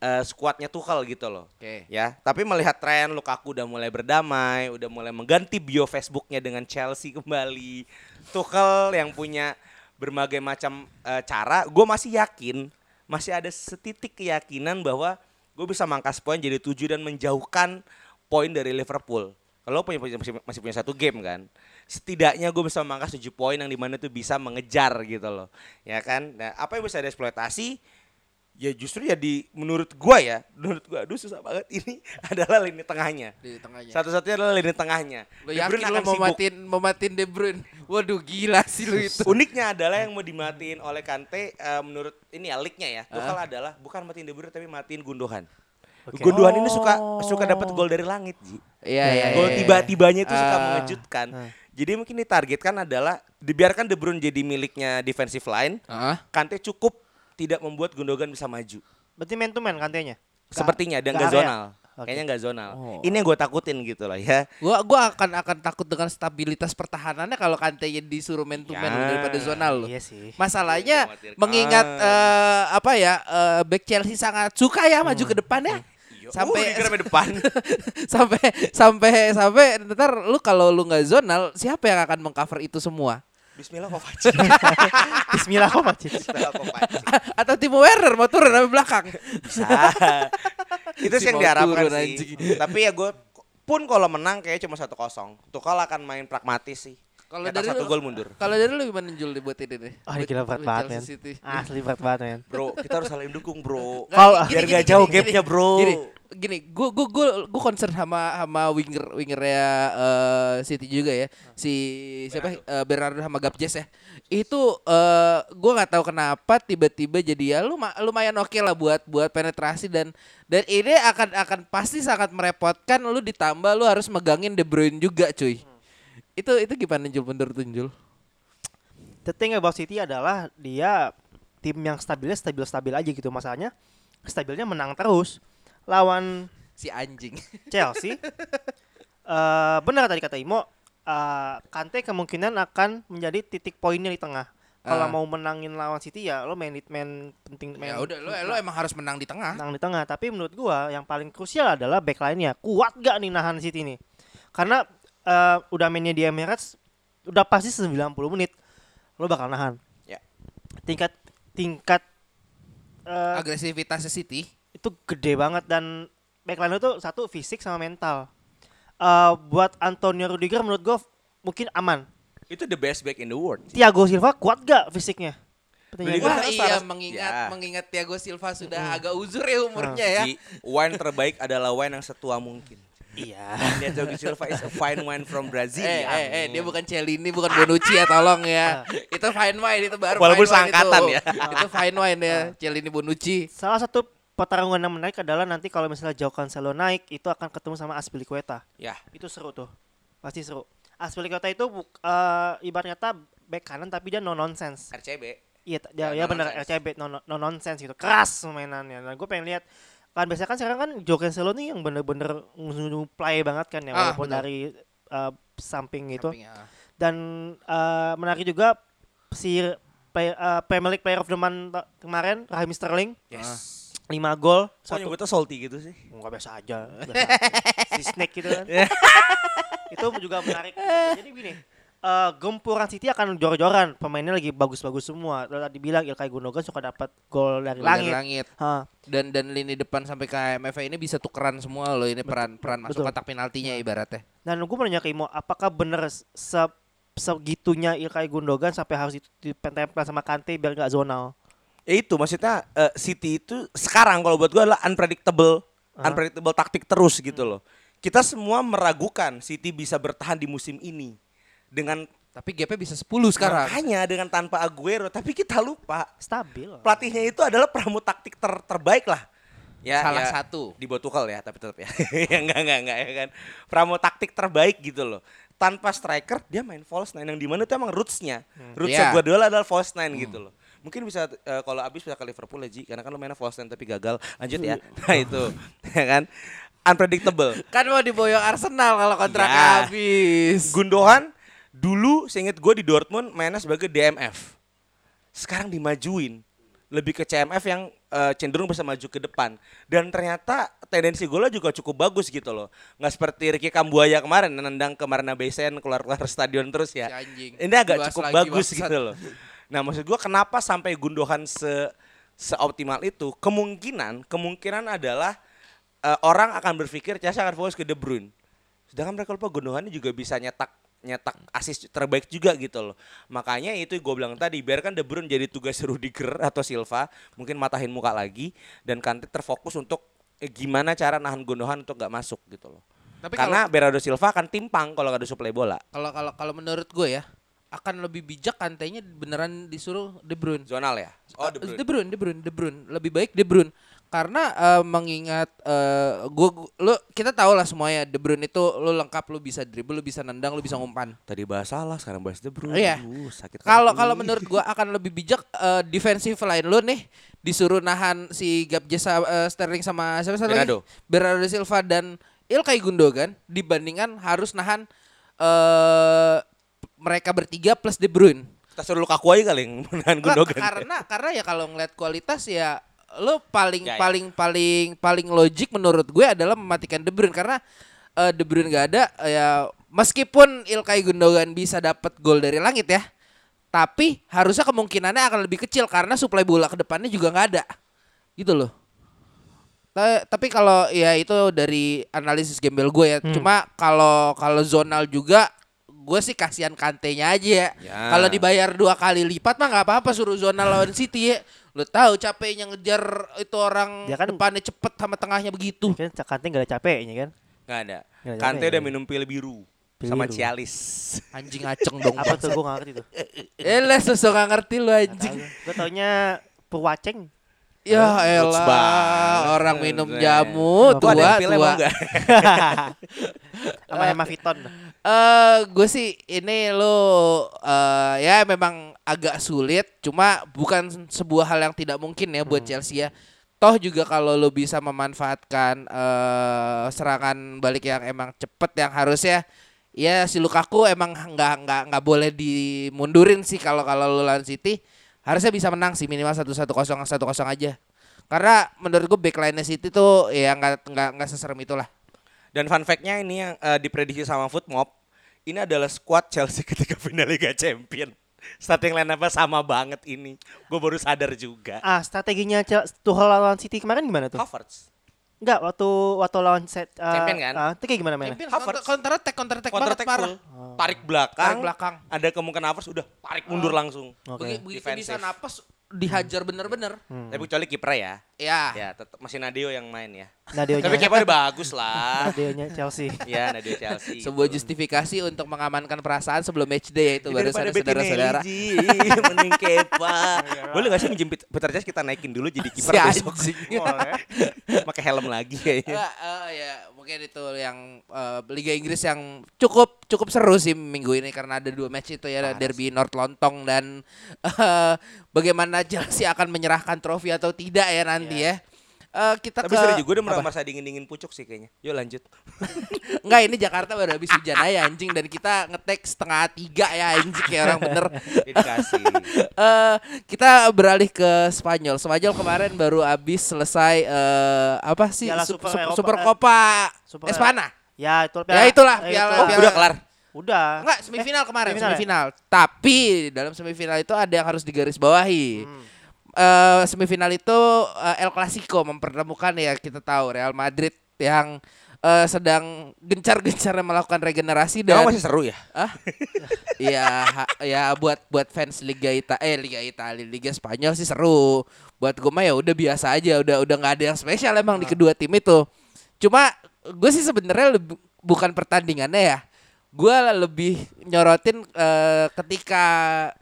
eh, skuadnya Tuchel gitu loh. Oke. ya tapi melihat tren Lukaku udah mulai berdamai udah mulai mengganti bio Facebooknya dengan Chelsea kembali. Tuchel yang punya berbagai macam eh, cara gue masih yakin masih ada setitik keyakinan bahwa gue bisa mangkas poin jadi tujuh dan menjauhkan poin dari Liverpool Kalau punya masih, masih punya satu game kan, setidaknya gue bisa memangkas 7 poin yang di mana tuh bisa mengejar gitu loh, ya kan? Nah, apa yang bisa dieksploitasi? Ya justru ya di menurut gua ya, menurut gua aduh susah banget ini adalah lini tengahnya. di tengahnya. Satu-satunya adalah lini tengahnya. Lo De yakin Bruyne lo akan mau sibuk. matiin mau matiin De Bruyne? Waduh gila sih lu itu. Uniknya adalah yang mau dimatiin oleh Kante eh, menurut ini ya leaknya ya. Tuchel adalah bukan matiin De Bruyne tapi matiin Gundogan. Oke. Gundogan ini suka suka dapat gol dari langit, Ji. Iya iya. Gol iya. tiba-tibanya itu suka Ah. mengejutkan. Jadi mungkin ditargetkan adalah dibiarkan De Bruyne jadi miliknya defensive line. Ah. Kante cukup tidak membuat Gundogan bisa maju. Berarti man to man kantenya. Sepertinya dan nggak zonal. Oke. Kayaknya nggak zonal. Oh. Ini yang gue takutin gitu lah ya. Gua gua akan akan takut dengan stabilitas pertahanannya kalau Kante disuruh man to man Ya. daripada zonal loh. Iya sih. Masalahnya Mengkhawatirkan. mengingat eh, apa ya eh, back Chelsea sangat suka ya maju ke depan ya. Sampai Sampai uh, sampai depan. sampai sampai sampai ntar lu kalau lu nggak zonal siapa yang akan mengcover itu semua? Bismillah Kovacic. Bismillah kok Pak Cic. Bismillah Kovacic. Atau Timo Werner mau turun dari belakang? Bisa. itu sih yang diharapkan sih. Tapi ya gue pun kalau menang kayak cuma satu kosong. Tuchel akan main pragmatis sih. Kalau dari satu lu- gol mundur. Kalau dari lu gimana Jul dibuat ini nih? Ah, ini gila banget, Chelsea men. Asli berat banget, men. Bro, kita harus saling dukung, Bro. Kalau- biar gini, nggak gini, jauh gini. gapnya, bro. Gini, gini, gue gue gue gue concern sama sama winger wingernya eh, City juga ya. Si siapa eh, Bernardo sama Gabjes ya. Itu eh gue nggak tahu kenapa tiba-tiba jadi ya luma- lumayan oke lah buat buat penetrasi dan dan ini akan akan pasti sangat merepotkan lu ditambah lu harus megangin De Bruyne juga cuy. Itu itu gimana Jul menurut lu, Jul? The thing about City adalah dia tim yang stabilnya stabil-stabil aja gitu masalahnya. Stabilnya menang terus lawan Si anjing. Chelsea. eh benar tadi kata Imo, eh Kante kemungkinan akan menjadi titik poinnya di tengah. Kalau Ah. mau menangin lawan City ya lo main main penting main ya udah lu lu emang harus menang di tengah. menang di tengah. Tapi menurut gua yang paling krusial adalah backline-nya. Kuat gak nih nahan City nih? Karena eh, udah mainnya di Emirates udah pasti 90 menit lo bakal nahan. Ya. Tingkat tingkat eh, Agresivitasnya City. itu gede banget dan backline itu satu fisik sama mental. Eh buat Antonio Rudiger menurut gua f- mungkin aman. Itu the best back in the world. sih. Thiago Silva kuat gak fisiknya? Pertanyaan. Wah iya mengingat Ya. mengingat Thiago Silva sudah agak uzur ya umurnya ya. Ji, wine terbaik adalah wine yang setua mungkin. Iya. Dia Thiago Silva is a fine wine from Brazil. Eh, eh, eh, dia bukan Celini, bukan Bonucci ya, tolong ya. itu fine wine itu baru Walaupun fine wine seangkatan itu. ya. itu fine wine ya, Celini Bonucci. Salah satu pertarungan yang menarik adalah nanti kalau misalnya Joao Cancelo naik itu akan ketemu sama Aspilicueta. Ya, Itu seru tuh. Pasti seru. Aspilicueta itu buk, eh, ibaratnya kata back kanan tapi dia no nonsense. RCB. Iya, Ya, ya, ya no benar. RCB no, no nonsense gitu. Keras mainannya. Nah, gue pengen lihat kan biasanya kan sekarang kan Joao Cancelo nih yang bener-bener play banget kan ya Ah, walaupun bener. dari eh, samping gitu. Samping, ah. Dan eh, menarik juga si play, eh, Premier League Player of the Month kemarin Raheem Sterling Yes. 5 gol satu nyebutnya salty gitu sih? Enggak biasa aja. biasa aja. si Snake gitu kan. itu juga menarik. Jadi gini, eh gempuran City akan jor-joran. Pemainnya lagi bagus-bagus semua. Lalu tadi bilang Ilkay Gundogan suka dapat gol dari Gol dari langit. langit. Hah. Dan dan lini depan sampai ke MFA ini bisa tukeran semua loh ini peran peran masuk betul. kotak penaltinya ibaratnya. Dan gue mau nanya ke Imo, apakah bener se segitunya Ilkay Gundogan sampai harus itu ditempel sama Kante biar nggak zonal? Ya itu maksudnya eh, City itu sekarang kalau buat gua adalah unpredictable, unpredictable taktik terus gitu loh. Kita semua meragukan City bisa bertahan di musim ini dengan Tapi gapnya bisa 10 sekarang. makanya dengan tanpa Aguero, tapi kita lupa Stabil. pelatihnya itu adalah pramu taktik ter- terbaik lah. Ya, Salah ya, satu. di Tuchel ya, tapi tetap ya. ya enggak enggak enggak ya kan. Pramu taktik terbaik gitu loh. Tanpa striker dia main false nine yang di mana itu emang rootsnya. Rootsnya Iya. Guardiola adalah false nine gitu loh. Mungkin bisa eh, kalau abis bisa ke Liverpool ya Ji, karena kan lo mainnya false nine tapi gagal. Lanjut ya. Nah itu, ya kan. Unpredictable. Kan mau diboyong Arsenal kalau kontrak Ya. habis. Gundogan dulu seinget gue di Dortmund mainnya sebagai DMF. Sekarang dimajuin. Lebih ke CMF yang eh, cenderung bisa maju ke depan. Dan ternyata tendensi golnya juga cukup bagus gitu loh. Nggak seperti Ricky Kambuaya kemarin nendang ke Marina Besen keluar-keluar stadion terus ya. Si. Ini agak cukup bagus bangsat. gitu loh. Nah maksud gue kenapa sampai Gundogan se seoptimal itu? Kemungkinan kemungkinan adalah eh, orang akan berpikir Chelsea akan fokus ke De Bruyne. Sedangkan mereka lupa Gundogan juga bisa nyetak nyetak asis terbaik juga gitu loh. Makanya itu gue bilang tadi, biarkan De Bruyne jadi tugas Rudiger atau Silva, mungkin matahin muka lagi dan Kante terfokus untuk eh, gimana cara nahan Gundogan untuk gak masuk gitu loh. Tapi Karena Bernardo Silva akan timpang kalau gak ada suplai bola. kalau kalau kalau menurut gue ya akan lebih bijak kantenya beneran disuruh De Bruyne. Zonal ya. Oh, De Eh, Bruyne. De Bruyne, De Bruyne, De Bruyne. Lebih baik De Bruyne. Karena eh, mengingat eh gua, gua- lu kita tahu lah semuanya De Bruyne itu lu lengkap lu bisa dribble, lu bisa nendang, lu bisa ngumpan. Tadi bahas salah, sekarang bahas De Bruyne. Iya. Aduh, sakit Kalau kalau menurut gua akan lebih bijak eh, defensive line lu nih disuruh nahan si Gabje sa- eh, Sterling sama siapa satu lagi? Bernardo. Bernardo Silva dan Ilkay Gundogan dibandingkan harus nahan eh mereka bertiga plus De Bruyne. kita suruh Lukaku aja kali yang menahan Gundogan. karena karena ya kalau ngeliat kualitas ya lo paling Ya, ya. paling paling paling logik menurut gue adalah mematikan De Bruyne karena eh, De Bruyne gak ada ya meskipun Ilkay Gundogan bisa dapat gol dari langit ya tapi harusnya kemungkinannya akan lebih kecil karena suplai bola ke depannya juga nggak ada gitu loh Ta- tapi kalau ya itu dari analisis gembel gue ya cuma kalau kalau zonal juga gue sih kasihan kantenya aja ya. Ya. Kalau dibayar dua kali lipat mah nggak apa-apa suruh zonal lawan City ya. Lo tahu capeknya ngejar itu orang Ya kan- depannya cepet sama tengahnya begitu. Kan Kante gak ada capeknya kan. Nggak ada. Nggak ada Kante udah ya. minum pil biru. Pil sama biru. Cialis. Anjing aceng dong. Apa tuh gue gak ngerti tuh. Eh lah sosok gak ngerti lu anjing. Gue taunya Purwaceng. Ya elah orang minum jamu tua tua. nggak? Sama Emma Viton. Eh, gue sih ini lo eh ya memang agak sulit, cuma bukan sebuah hal yang tidak mungkin ya buat Chelsea ya. Toh juga kalau lo bisa memanfaatkan eh serangan balik yang emang cepet yang harusnya ya si Lukaku emang nggak nggak nggak boleh dimundurin sih kalau kalau lo lawan City harusnya bisa menang sih minimal satu satu kosong satu kosong aja. Karena menurut gue backline City tuh ya nggak nggak nggak seserem itulah. Dan fun fact-nya ini yang eh, diprediksi sama Footmob, ini adalah squad Chelsea ketika final Liga Champion. Starting line apa sama banget ini. Gue baru sadar juga. Ah, strateginya Chel- Tuchel lawan City kemarin gimana tuh? Havertz. Enggak, waktu waktu lawan set uh, Champion kan? Ah, itu kayak gimana mainnya? Havertz. counter, counter attack counter attack Counter banget attack parah. full. Tarik belakang. Tarik belakang. Ada kemungkinan Havertz udah tarik mundur langsung. Oke. Begi- begitu bisa napas dihajar bener-bener. Tapi kecuali kiper ya. Ya. Ya, tetap masih Nadio yang main ya. Nadionya, Tapi kiper udah bagus lah. Nadionya Chelsea. ya, Nadio Chelsea. Sebuah justifikasi untuk mengamankan perasaan sebelum match day yaitu baru Daripada saudara-saudara. Mending Kepa. Boleh gak sih minjem Pet- Peter Jas kita naikin dulu jadi Si kiper besok. anjing. Pakai helm lagi kayaknya. Eh, ya mungkin itu yang eh, Liga Inggris yang cukup cukup seru sih minggu ini karena ada dua match itu ya derby North Lontong dan eh, bagaimana Chelsea akan menyerahkan trofi atau tidak ya nanti ya. Eh, kita Tapi ke seru juga udah apa? merasa dingin-dingin pucuk sih kayaknya. Yuk lanjut. Enggak ini Jakarta baru habis hujan aja anjing dan kita ngetek setengah tiga ya anjing kayak orang bener. Dedikasi. Eh kita beralih ke Spanyol. Spanyol kemarin baru habis selesai eh apa sih Piala Sup- Super Super eh, Copa Super Espana. Ya, itu Ya, itulah, eh, piala- itu. Oh, piala- udah kelar. Udah. Enggak, semifinal kemarin, semifinal ya? semifinal. Tapi dalam semifinal itu ada yang harus digarisbawahi. Hmm. Eh semifinal itu eh, El Clasico mempertemukan ya kita tahu Real Madrid yang eh, sedang gencar-gencarnya melakukan regenerasi dan Emang masih seru ya? Ah, iya, ha- ya buat buat fans Liga Ita, eh Liga Italia, Liga Spanyol sih seru. Buat gue mah ya udah biasa aja, udah udah nggak ada yang spesial emang di kedua tim itu. Cuma gue sih sebenarnya bukan pertandingannya ya. Gue lebih nyorotin eh, ketika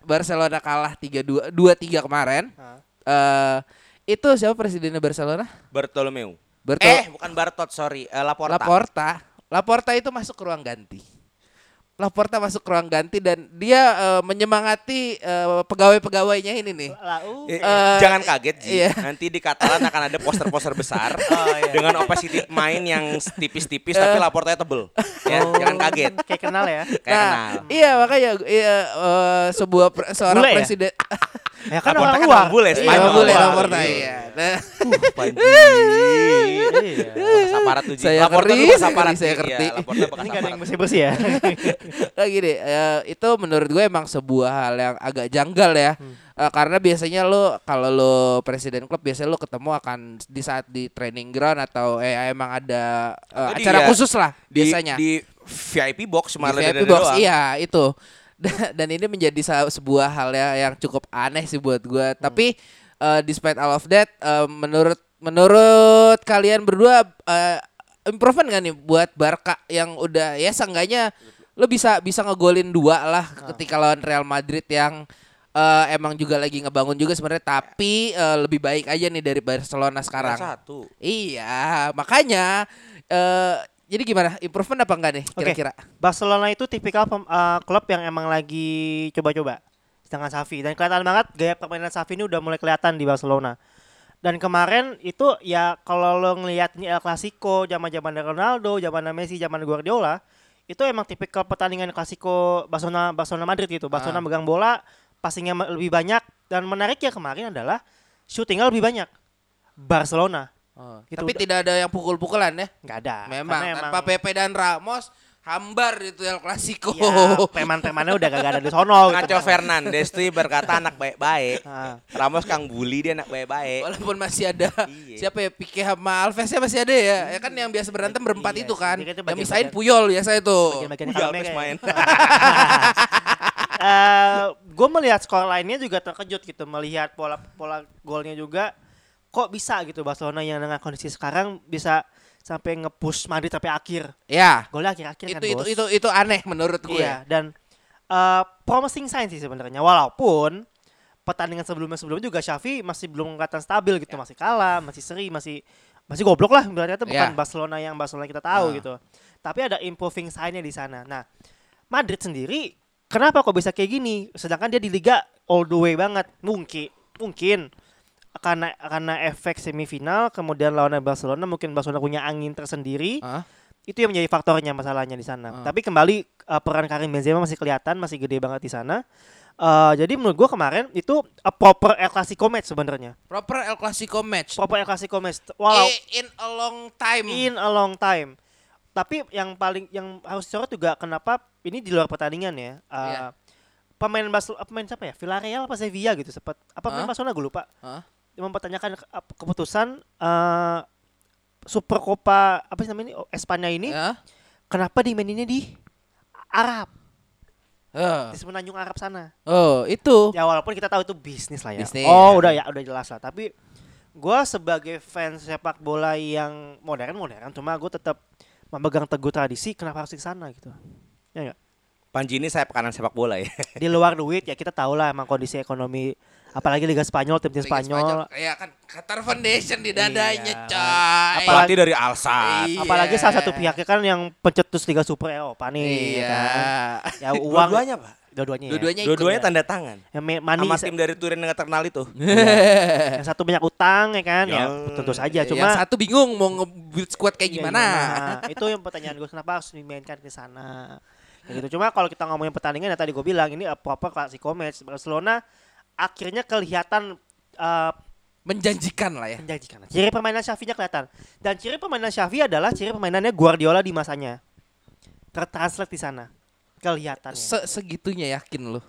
Barcelona kalah 3-2 2-3 kemarin. Eh itu siapa presidennya Barcelona? Bartolomeu. Bartol Eh, bukan Bartot, sorry. Eh, Laporta. Laporta. Laporta itu masuk ke ruang ganti. Laporta masuk ke ruang ganti dan dia eh, menyemangati eh, pegawai-pegawainya ini nih. Lau. Eh, jangan kaget Ji. iya. Nanti di Catalan akan ada poster-poster besar iya. dengan opacity main yang tipis-tipis tapi laportanya tebel. Ya, Oh, jangan kaget. Kayak kenal ya. Kayak nah, kenal. iya makanya iya, eh, sebuah pre- seorang Bule ya? presiden Ya kan Laporta orang kan luar. orang bule, Iya, Spanyol. bule luar. Laporta Iya. iya. Nah, Panji. Iya. Bekas aparat tuh. Saya ngerti, lu bekas sekali aparat, saya ngerti. Iya, Ini gak ada yang bersih-bersih ya. Nah gini, eh, itu menurut gue emang sebuah hal yang agak janggal ya. Eh, karena biasanya lo kalau lo presiden klub biasanya lo ketemu akan di saat di training ground atau eh emang ada di- acara ya, khusus lah Di, biasanya. di VIP box Di malah VIP dari box doang. iya itu. Dan- ini menjadi sebuah hal ya yang cukup aneh sih buat gue. Hmm. Tapi eh, despite all of that, eh, menurut menurut kalian berdua eh, improvement gak nih buat Barca yang udah ya seenggaknya lo bisa bisa ngegolin dua lah Ah. ketika lawan Real Madrid yang eh, emang juga lagi ngebangun juga sebenarnya tapi eh, lebih baik aja nih dari Barcelona sekarang. Satu. Iya, makanya eh jadi gimana? Improvement apa enggak nih kira-kira? Barcelona itu tipikal pem- eh, klub yang emang lagi coba-coba. Sedangkan Xavi dan kelihatan banget gaya permainan Xavi ini udah mulai kelihatan di Barcelona. Dan kemarin itu ya kalau lo ngelihat ini El Clasico, zaman-zaman Ronaldo, zaman Messi, zaman Guardiola, itu emang tipikal pertandingan Clasico Barcelona Barcelona Madrid gitu. Barcelona Ah. megang bola, passingnya lebih banyak dan menariknya kemarin adalah shootingnya lebih banyak. Barcelona Gitu, Tapi udah. tidak ada yang pukul-pukulan ya. nggak ada. Memang Karena tanpa Pepe dan Ramos hambar itu El Clasico. ya, preman-premannya udah gak ada di sono. gitu. Nacho Fernandes tuh berkata anak baik-baik. Ah. Ramos kang bully dia anak baik-baik. Walaupun masih ada Iya. siapa ya Pique sama Alvesnya masih ada ya. Ya kan yang biasa berantem berempat Iya itu sih, kan. itu Yang misain bagian- Puyol biasa itu. Bagian-bagian kalengnya Alves main. gue melihat skor lainnya juga terkejut gitu melihat pola pola golnya juga kok bisa gitu Barcelona yang dengan kondisi sekarang bisa sampai nge-push Madrid sampai akhir? Ya. golnya akhir-akhir kan Itu itu bos? itu itu aneh menurut gue. iya dan eh, promising sign sih sebenarnya. Walaupun pertandingan sebelumnya sebelumnya juga Xavi masih belum kelihatan stabil gitu. Masih kalah masih seri masih masih goblok lah berarti itu. Bukan Ya. Barcelona yang Barcelona kita tahu Ah. gitu. Tapi ada improving sign-nya di sana. Nah Madrid sendiri kenapa kok bisa kayak gini? Sedangkan dia di liga all the way banget. Mungkin mungkin karena karena efek semifinal kemudian lawan Barcelona mungkin Barcelona punya angin tersendiri Hah? itu yang menjadi faktornya masalahnya di sana. Ah. Tapi kembali uh, peran Karim Benzema masih kelihatan masih gede banget di sana. Uh, jadi menurut gua kemarin itu a proper El Clasico match sebenarnya. Proper El Clasico match. Proper El Clasico match. Walau I- in a long time. in a long time. Tapi yang paling yang harus disorot juga kenapa ini di luar pertandingan ya. Uh, Iya. Pemain Barcelona, pemain siapa ya? Villarreal apa Sevilla gitu sempat. Apa pemain Hah? Barcelona gue lupa. Hah? Mempertanyakan keputusan uh, Super Copa apa sih namanya ini? Oh, Espanya ini Ya. kenapa dimaininnya di Arab Eh. di semenanjung Arab sana Oh, itu. ya walaupun kita tahu itu bisnis lah ya Bisnis, oh ya. udah ya udah jelas lah tapi gua sebagai fans sepak bola yang modern modern cuma gue tetap memegang teguh tradisi kenapa harus di sana gitu ya nggak Panji ini saya kanan sepak bola ya. di luar duit ya kita tahu lah emang kondisi ekonomi apalagi Liga Spanyol tim-tim Liga Spanyol Kayak kan Qatar Foundation di dadanya, Iya. coy. Apalagi- dari Alsat. Iya. apalagi salah satu pihaknya kan yang pencetus Liga Super Eropa nih ya Iya. kan? ya uang Dua-duanya, Pak. dua-duanya ya. Dua-duanya ikut Dua-duanya ya? tanda tangan. yang money Sama tim dari Turin yang terkenal itu. yang satu banyak utang ya kan ya, Ya. tentu saja Yang cuma satu bingung mau nge-build squad kayak Iya, gimana. itu yang pertanyaan gue kenapa harus dimainkan ke sana Ya gitu cuma kalau kita ngomongin pertandingan yang tadi gue bilang ini a proper classico match Barcelona akhirnya kelihatan uh, Menjanjikan lah ya. menjanjikan. Ciri permainan Xavi-nya kelihatan. Dan ciri permainan Xavi adalah ciri permainannya Guardiola di masanya. Tertranslate di sana. Kelihatannya. Se- Segitunya yakin lu.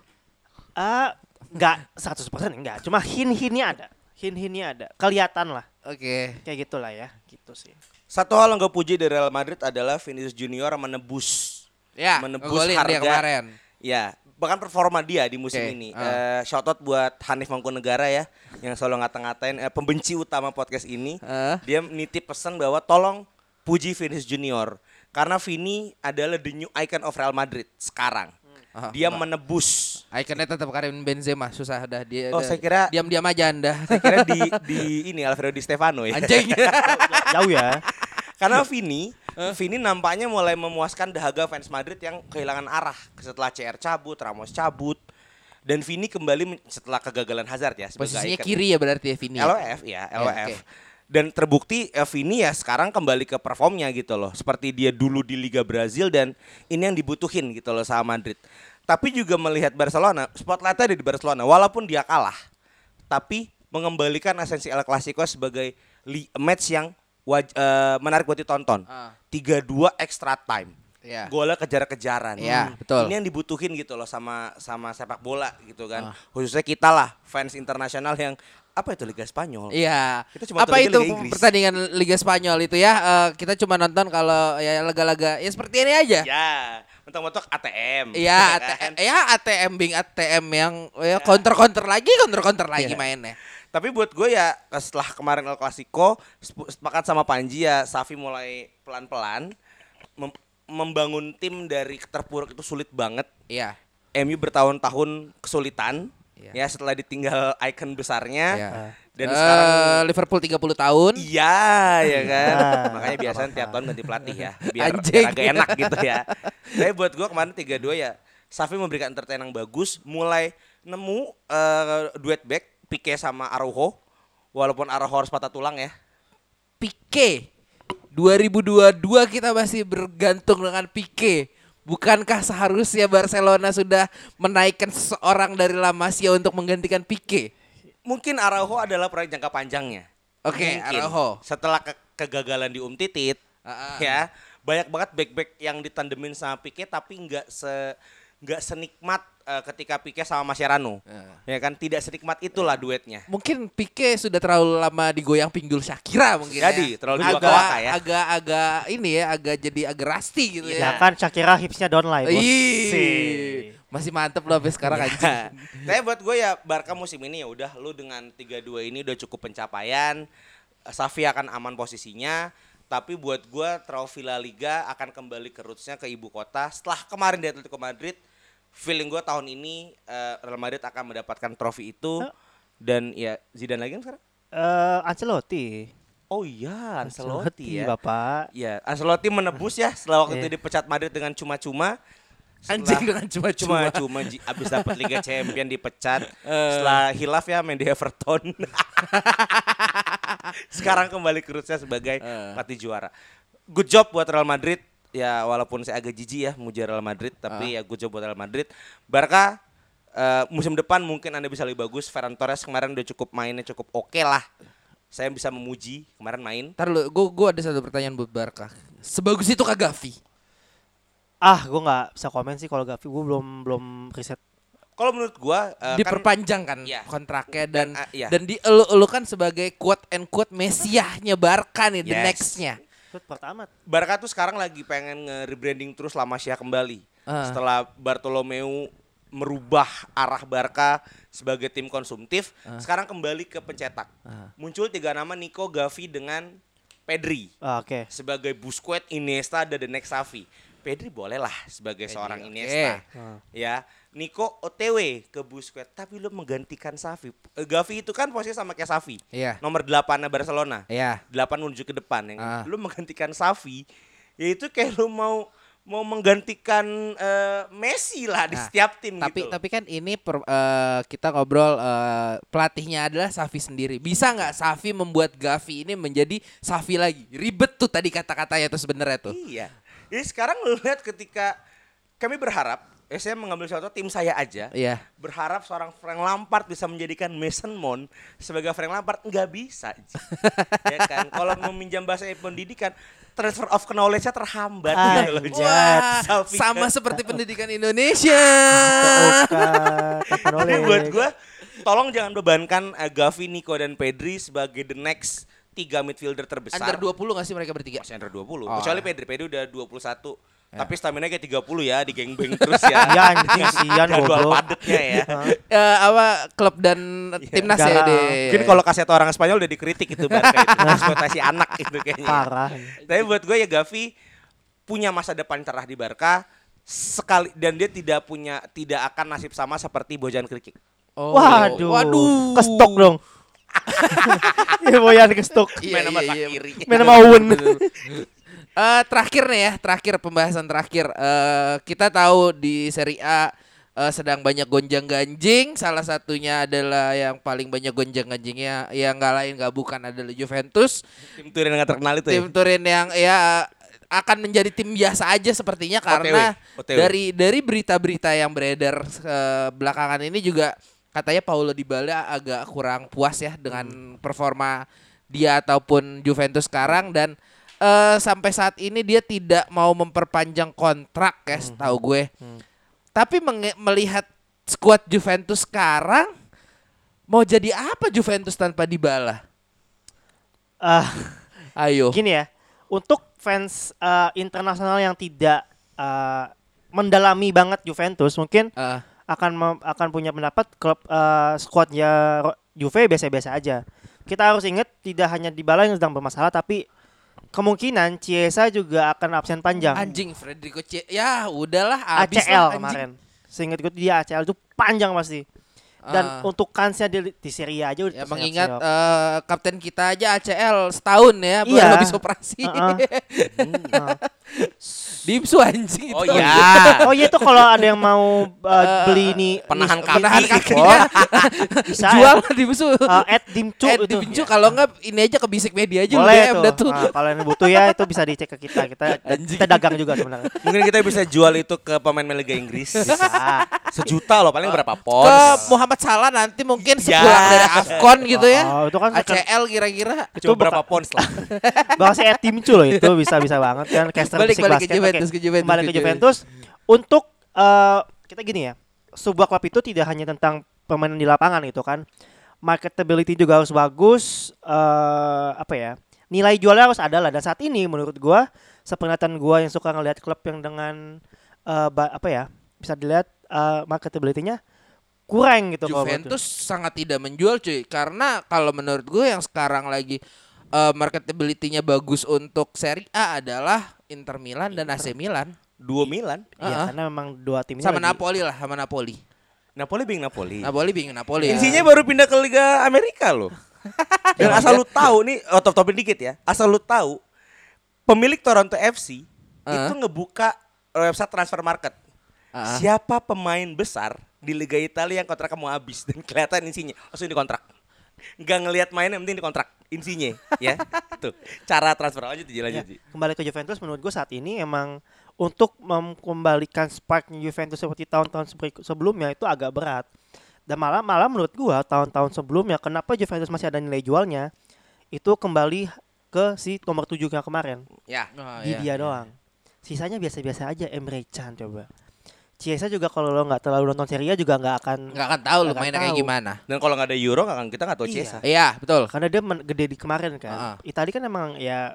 ah nggak 100% enggak cuma hin-hinnya ada. Hin-hinnya ada. Kelihatan lah. Oke. kayak gitulah ya. Gitu sih. Satu hal yang gue puji dari Real Madrid adalah Vinicius Junior menebus. Ya, Menebus ngegolin dia harga. kemarin. Ya, bahkan performa dia di musim Oke, ini. ah. Eh, shout out buat Hanif Mangkunegara ya, yang selalu ngata-ngatain eh, pembenci utama podcast ini. Eh. Dia nitip pesan bahwa tolong puji Vinicius Junior karena Vini adalah the new icon of Real Madrid sekarang. Ah, Dia enggak. menebus. Ikonnya tetap Karim Benzema, susah dah dia. Oh, dah- saya kira- diam-diam aja Anda. Saya kira di di ini Alfredo Di Stefano ya. Anjing. jauh ya Karena Vini, Vini nampaknya mulai memuaskan dahaga fans Madrid yang kehilangan arah setelah CR cabut, Ramos cabut, dan Vini kembali setelah kegagalan Hazard ya sebagai Posisinya icon. kiri ya berarti ya Vini. ya? LWF ya, LWF. oke. Dan terbukti eh, Vini ya sekarang kembali ke performnya gitu loh. Seperti dia dulu di Liga Brazil dan ini yang dibutuhin gitu loh sama Madrid. Tapi juga melihat Barcelona, spotlightnya ada di Barcelona walaupun dia kalah. Tapi mengembalikan esensi El Clasico sebagai match yang waj- eh, menarik buat ditonton. Ah. 3-2 extra time. Iya. Golnya kejar-kejaran. Iya, betul. Ini yang dibutuhin gitu loh sama sama sepak bola gitu kan. Ah. Khususnya kita lah fans internasional yang apa itu Liga Spanyol. Iya. Kita cuma Apa itu Liga Inggris. pertandingan Liga Spanyol itu ya? Eh, kita cuma nonton kalau ya laga-laga ya seperti ini aja. Ya, mentok-mentok ATM. Iya, ya AT- kan? ya ATM bing ATM yang ya counter-counter lagi, counter-counter lagi Iya. mainnya. Tapi buat gue ya setelah kemarin El Clasico sep- sepakat sama Panji ya Safi mulai pelan-pelan mem- membangun tim dari terpuruk itu sulit banget. Iya. MU bertahun-tahun kesulitan Iya. ya setelah ditinggal ikon besarnya Iya. dan Eh, sekarang Liverpool 30 tahun. Iya, ya kan. Ah, Makanya biasanya tiap tahun ganti pelatih ya, biar, Anjing. biar agak enak gitu ya. Tapi buat gua kemarin 3-2 ya, Safi memberikan entertain yang bagus, mulai nemu eh, duet back Pique sama Araujo. Walaupun Araujo harus patah tulang ya. Pique. 2022 kita masih bergantung dengan Pique. Bukankah seharusnya Barcelona sudah menaikkan seseorang dari La Masia untuk menggantikan Pique? Mungkin Araujo adalah proyek jangka panjangnya. Oke, Mungkin. Araujo. Setelah ke- kegagalan di Um Titit, Ah, ah. ya banyak banget back-back yang ditandemin sama Pique tapi nggak se nggak senikmat eh, ketika Pique sama Mascherano. Ah. Ya kan tidak senikmat itulah duetnya. Mungkin Pique sudah terlalu lama digoyang pinggul Shakira mungkin Jadi, ya. terlalu agak, diwaka-waka ya. Agak agak ini ya, agak jadi agak rusty gitu Ya ya. kan Shakira hipsnya down lah Sih. masih mantep loh sampai sekarang anjing. Tapi buat gue ya Barca musim ini ya udah lu dengan 3-2 ini udah cukup pencapaian. Safi akan aman posisinya. Tapi buat gue trofi La Liga akan kembali ke rootsnya ke ibu kota. Setelah kemarin di Atletico Madrid, feeling gue tahun ini eh, Real Madrid akan mendapatkan trofi itu. Eh. Dan ya Zidane lagi kan sekarang? Eh, Ancelotti. Oh iya Ancelotti ya. Bapak. Ya Ancelotti menebus ya setelah waktu Iya. itu dipecat Madrid dengan cuma-cuma. Anjing dengan cuma-cuma. cuma-cuma abis dapat Liga Champion dipecat Eh. setelah hilaf ya main di Everton sekarang kembali ke rootsnya sebagai Eh. pelatih juara good job buat Real Madrid ya walaupun saya agak jijik ya muja Real Madrid tapi Ah. ya job buat Real Madrid Barca eh, musim depan mungkin anda bisa lebih bagus Ferran Torres kemarin udah cukup mainnya cukup oke lah saya bisa memuji kemarin main Ntar lu, gue gua ada satu pertanyaan buat Barca. Sebagus itu kah Gavi? Ah, gue nggak bisa komen sih kalau Gavi. Gue belum belum riset. kalau menurut gua eh, kan Diperpanjang kan Iya. kontraknya dan Dan, ah, iya. dan dielu-elukan sebagai quote and quote mesiahnya Barca nih the Yes. nextnya. Pertama. Barca tuh sekarang lagi pengen nge-rebranding terus La Masia kembali. Ah. Setelah Bartolomeu merubah arah Barca sebagai tim konsumtif, sekarang kembali ke pencetak. Ah. Muncul tiga nama Nico, Gavi dengan Pedri Ah, Oke. sebagai Busquets, Iniesta dan the next Xavi. Pedri boleh lah sebagai seorang oke. Iniesta. Ah. Ya, Nico OTW ke Busquets, tapi lu menggantikan Xavi. Eh, Gavi itu kan posisi sama kayak Xavi. Iya. Nomor 8 Barcelona. Iya. 8 menuju ke depan yang Ah. lu menggantikan Safi ya itu kayak lu mau mau menggantikan eh, Messi lah di Nah, setiap tim Tapi gitu. tapi kan ini per- eh, kita ngobrol eh, pelatihnya adalah Safi sendiri. Bisa nggak Safi membuat Gavi ini menjadi Safi lagi? Ribet tuh tadi kata-katanya tuh sebenarnya tuh. iya. Jadi sekarang lu lihat ketika kami berharap eh, saya mengambil contoh tim saya aja Iya. berharap seorang Frank Lampard bisa menjadikan Mason Mount sebagai Frank Lampard nggak bisa ya kan kalau meminjam bahasa pendidikan transfer of knowledge-nya terhambat gitu loh Ji. Wah, Safi sama kan. seperti pendidikan Indonesia. Tapi buat gue, tolong jangan bebankan uh, Gavi, Nico dan Pedri sebagai the next tiga midfielder terbesar. Under 20 gak sih mereka bertiga? Masih under 20. Oh. Kecuali Pedri, Pedri udah 21. Tapi stamina kayak 30 ya, di geng-beng terus ya. Iya anjing sian Jadwal goblok. padatnya ya. Eh, apa klub dan timnas ya negara. deh. Mungkin kalau kasih orang Spanyol udah dikritik itu Barca itu. Eksploitasi anak itu kayaknya. Parah. Tapi buat gue ya Gavi punya masa depan cerah di Barca sekali dan dia tidak punya tidak akan nasib sama seperti Bojan Krikik. Oh, Waduh. Waduh. Kestok dong. Iya Boyan kestok. Iya, Main sama iya, iya. Sakiri. Main sama Owen. Eh, terakhir nih ya, terakhir pembahasan terakhir. Eh, kita tahu di Serie A eh, sedang banyak gonjang ganjing. Salah satunya adalah yang paling banyak gonjang ganjingnya yang nggak lain nggak bukan adalah Juventus. Tim Turin yang terkenal itu ya. Tim Turin yang ya akan menjadi tim biasa aja sepertinya karena OTW. dari dari berita-berita yang beredar eh, belakangan ini juga katanya Paulo Dybala agak kurang puas ya dengan performa dia ataupun Juventus sekarang dan eh, sampai saat ini dia tidak mau memperpanjang kontrak ya setahu gue. Tapi menge- melihat skuad Juventus sekarang mau jadi apa Juventus tanpa Dybala? Ah, Ayo. gini ya, untuk fans eh, internasional yang tidak eh, mendalami banget Juventus, mungkin Eh, akan mem- akan punya pendapat klub eh, squadnya Juve biasa-biasa aja. Kita harus ingat tidak hanya Dybala yang sedang bermasalah, tapi kemungkinan Chiesa juga akan absen panjang. anjing Federico C. Ya, udahlah habis ACL lah, anjing. kemarin. Seingat gue dia ACL itu panjang pasti. Dan Ah. untuk kansnya di, di Serie A aja udah Ya mengingat eh, kapten kita aja ACL setahun ya baru Iya. habis operasi. Heeh. Nah. Dimsu anjing Oh itu. iya. Oh iya tuh kalau ada yang mau uh, beli ini Penahan kaki. Penahan kakinya. oh, bisa Jual ya. lah Dimsu. Uh, at dimcu Eh, itu. Dimsu kalau enggak ini aja ke bisik media aja Boleh udah tuh. udah tuh. Nah, kalau yang butuh ya itu bisa dicek ke kita. Kita Anjing. kita dagang juga sebenarnya. Mungkin kita bisa jual itu ke pemain Liga Inggris. Bisa. Sejuta loh, paling berapa Ke pons? Muhammad Salah nanti mungkin Ya. sepulang dari Afcon gitu ya. Oh, itu kan ACL kira-kira. itu Cuma berapa pons lah? bahasa at dimcu loh itu bisa bisa banget kan caster Balik- balik ke. Juventus, Oke, ke Juventus, Kembali ke Juventus. Untuk eh, kita gini ya. Sebuah klub itu tidak hanya tentang permainan di lapangan itu kan. Marketability juga harus bagus eh apa ya? Nilai jualnya harus ada lah dan saat ini menurut gua sepenglihatan gua yang suka ngelihat klub yang dengan ba- apa ya? Bisa dilihat eh, marketability-nya kurang gitu Juventus sangat tidak menjual cuy karena kalau menurut gue yang sekarang lagi eh, marketability-nya bagus untuk Serie A adalah Inter Milan dan AC Milan Dua Milan. Iya, Ah. karena memang dua tim sama lagi- Napoli lah sama Napoli. Napoli bing Napoli. Napoli bingung Napoli. ya. Insinya baru pindah ke Liga Amerika loh. Dan asal lu tahu nih, out of topic dikit ya. Asal lu tahu, pemilik Toronto FC Ah. itu ngebuka website transfer market. Ah. Siapa pemain besar di Liga Italia yang kontraknya mau habis dan kelihatan insinya langsung dikontrak. Nggak ngelihat mainnya, yang penting dikontrak insinya ya. Tuh, cara transfer lanjut Ji, lanjut. Ya, kembali ke Juventus menurut gue saat ini emang untuk mengembalikan sparknya Juventus seperti tahun-tahun sebelumnya itu agak berat. Dan malah malah menurut gua tahun-tahun sebelumnya kenapa Juventus masih ada nilai jualnya itu kembali ke si nomor 7 yang kemarin. Ya. Oh, di iya. dia doang. Sisanya biasa-biasa aja Emre Can coba. Chiesa juga kalau lo nggak terlalu nonton Serie A juga nggak akan Nggak akan tahu akan mainnya kayak gimana. Dan kalau nggak ada Euro nggak akan kita nggak tahu Iya. Chiesa. Iya betul. karena dia men- gede di kemarin kan. Ah. Itali kan emang ya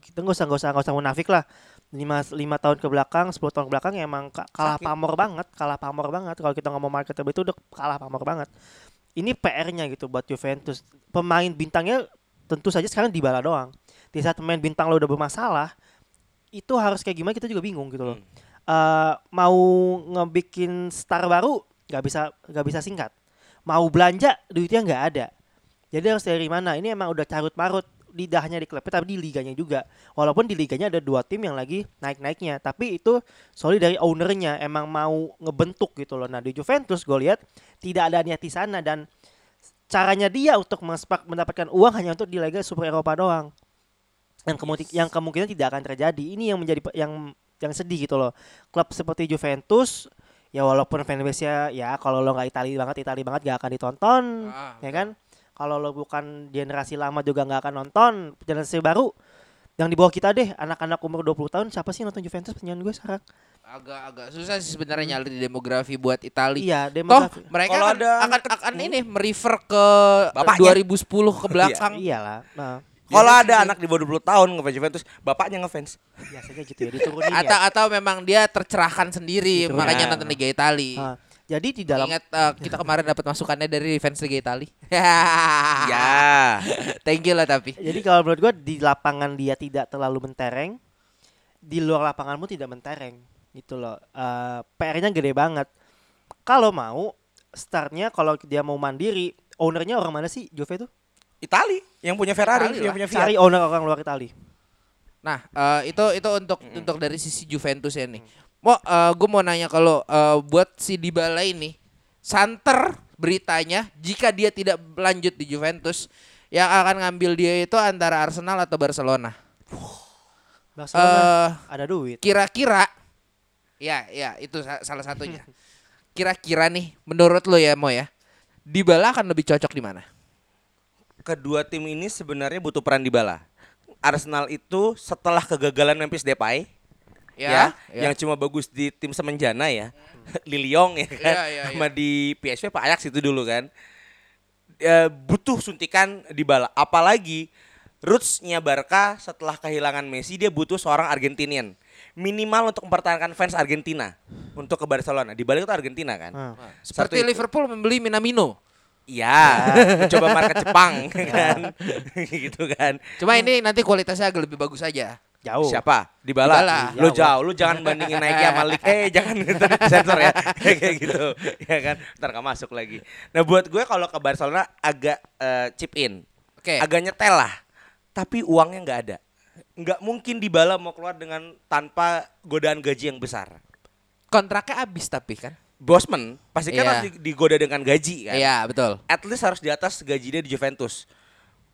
kita nggak usah nggak usah nggak usah munafik lah. Lima, lima tahun ke belakang, 10 tahun ke belakang ya emang ka- kalah Sakit. pamor banget, kalah pamor banget. Kalau kita ngomong marketable itu udah kalah pamor banget. Ini PR-nya gitu buat Juventus. Pemain bintangnya tentu saja sekarang di bala doang. Di saat pemain bintang lo udah bermasalah, itu harus kayak gimana kita juga bingung gitu loh. Eh, mau ngebikin star baru nggak bisa nggak bisa singkat. Mau belanja duitnya nggak ada. Jadi harus dari mana? Ini emang udah carut marut tidak hanya di klubnya tapi di liganya juga. Walaupun di liganya ada dua tim yang lagi naik-naiknya, tapi itu solid dari ownernya emang mau ngebentuk gitu loh. Nah di Juventus gue lihat tidak ada niat di sana dan caranya dia untuk mendapatkan uang hanya untuk di Liga Super Eropa doang. Yang kemungkinan yang kemungkinan tidak akan terjadi. Ini yang menjadi yang yang sedih gitu loh. Klub seperti Juventus ya walaupun fanbase-nya ya kalau lo nggak Itali banget Itali banget gak akan ditonton Ah, ya kan kalau lo bukan generasi lama juga nggak akan nonton generasi baru yang di bawah kita deh anak-anak umur 20 tahun siapa sih yang nonton Juventus penyanyi gue sekarang Agak-agak susah sih sebenarnya nyari demografi buat Italia. iya Toh demografi mereka Kalau akan, ada akan, anak akan ini merefer ke Bapaknya. 2010 ke belakang. iyalah nah Kalau ada anak di bawah 20 tahun ngefans Juventus, bapaknya ngefans. biasanya gitu ya diturunin Atau ya atau memang dia tercerahkan sendiri Gitu. makanya Ya. nonton Liga Italia. Nah, jadi di dalam Ingat eh, kita kemarin dapat masukannya dari fans Liga Italia. Ya. Thank you lah tapi. jadi kalau menurut gue di lapangan dia tidak terlalu mentereng di luar lapanganmu tidak mentereng gitu loh Eh, PR-nya gede banget kalau mau startnya kalau dia mau mandiri ownernya orang mana sih Juve tuh Itali yang punya Ferrari, Itali yang lah. punya Fiat. cari owner orang luar Itali Nah, eh, itu itu untuk untuk dari sisi Juventus ya nih. Mau gue mau nanya kalau eh, buat si Dybala ini santer beritanya jika dia tidak lanjut di Juventus yang akan ngambil dia itu antara Arsenal atau Barcelona. Barcelona Eh ada duit kira-kira ya ya itu sa- salah satunya. Kira-kira nih menurut lo ya Mo ya. Dybala akan lebih cocok di mana? Kedua tim ini sebenarnya butuh peran Dybala. Arsenal itu setelah kegagalan Memphis Depay ya, yang cuma bagus di tim semenjana ya. Liliong ya kan. Iya, iya, Sama di PSV Pak Ajax itu dulu kan. Eh, butuh suntikan Dybala. Apalagi rootsnya Barca setelah kehilangan Messi dia butuh seorang Argentinian. Minimal untuk mempertahankan fans Argentina untuk ke Barcelona. Dybala itu Argentina kan. Hmm. Seperti itu. Liverpool membeli Minamino. Iya, mencoba market Jepang kan. gitu kan. Cuma ini nanti kualitasnya agak lebih bagus aja. Jauh. Siapa? Dybala. Dybala. Lu jauh, lu jangan bandingin Nike sama Lik. Eh, jangan itu sensor ya. Kayak gitu. Ya kan? Ntar gak masuk lagi. Nah, buat gue kalau ke Barcelona agak eh, chip in. Oke. Agak nyetel lah. Tapi uangnya nggak ada. Nggak mungkin Dybala mau keluar dengan tanpa godaan gaji yang besar. Kontraknya habis tapi kan. Bosman pasti kan Iya. harus di- digoda dengan gaji kan. Iya, betul. At least harus di atas gaji dia di Juventus.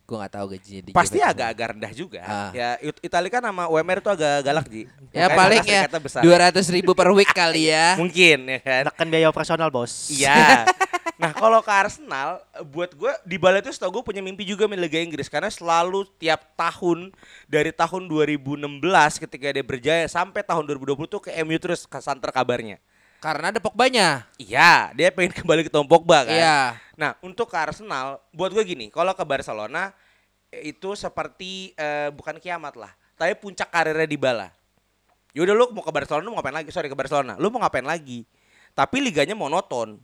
Gue gak tahu gajinya di Pasti Juventus. agak-agak rendah juga. Ah. Ya It- Italia kan sama UMR itu agak galak Ji. Ya Makanya paling ya dua ratus ribu per week kali ya. Mungkin ya kan. Tekan biaya operasional bos. Iya. Nah kalau ke Arsenal, buat gue di Bala itu setahu gue punya mimpi juga main Liga Inggris karena selalu tiap tahun dari tahun 2016 ketika dia berjaya sampai tahun 2020 tuh ke MU terus ke santer kabarnya. Karena ada Pogbanya. Iya, dia pengen kembali ke Tom Pogba kan. Iya. Nah untuk ke Arsenal, buat gue gini, kalau ke Barcelona itu seperti eh, bukan kiamat lah, tapi puncak karirnya di Bala. Yaudah lu mau ke Barcelona, lu mau ngapain lagi? Sorry ke Barcelona, lu mau ngapain lagi? Tapi liganya monoton.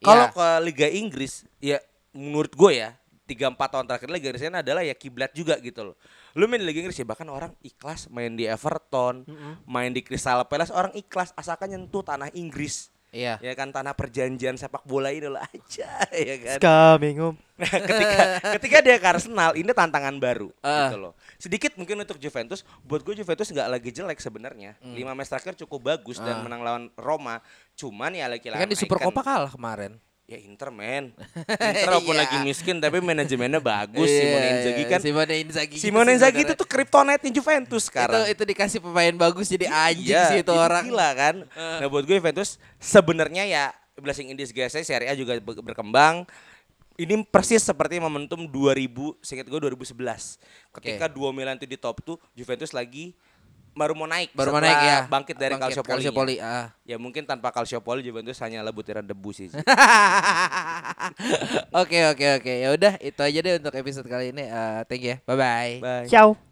Kalau Iya. ke Liga Inggris, ya menurut gue ya, 3-4 tahun terakhir Liga Inggris ini adalah ya kiblat juga gitu loh. Lu main di Liga Inggris ya bahkan orang ikhlas main di Everton, main di Crystal Palace, orang ikhlas asalkan nyentuh tanah Inggris. Iya. Ya kan tanah perjanjian sepak bola ini lah aja ya kan. Coming home. Nah, ketika ketika dia ke Arsenal ini tantangan baru Ah. gitu loh. Sedikit mungkin untuk Juventus, buat gue Juventus nggak lagi jelek sebenarnya. Lima match terakhir cukup bagus dan Ah. menang lawan Roma. Cuman ya lagi Kan di Super Copa kalah kemarin. Ya Inter men. Inter walaupun Iya. lagi miskin tapi manajemennya bagus. Simone Iya, Inzaghi kan. Simone Inzaghi. gitu Simone Inzaghi itu tuh kryptonite Juventus sekarang. Itu, itu dikasih pemain bagus jadi anjing Iya, sih itu orang. Gila kan. Nah buat gue Juventus sebenarnya ya blessing in disguise Serie A juga ber- berkembang. Ini persis seperti momentum 2000, seingat gue 2011. Ketika dua Milan itu di top 2, Juventus lagi baru mau naik. Baru mau naik ya. Bangkit dari Calciopoli. Calciopoli, ah. Ya mungkin tanpa Calciopoli Juventus hanyalah butiran debu sih. Oke oke oke. Ya udah itu aja deh untuk episode kali ini. Eh, thank you ya. Bye bye. Bye. Ciao.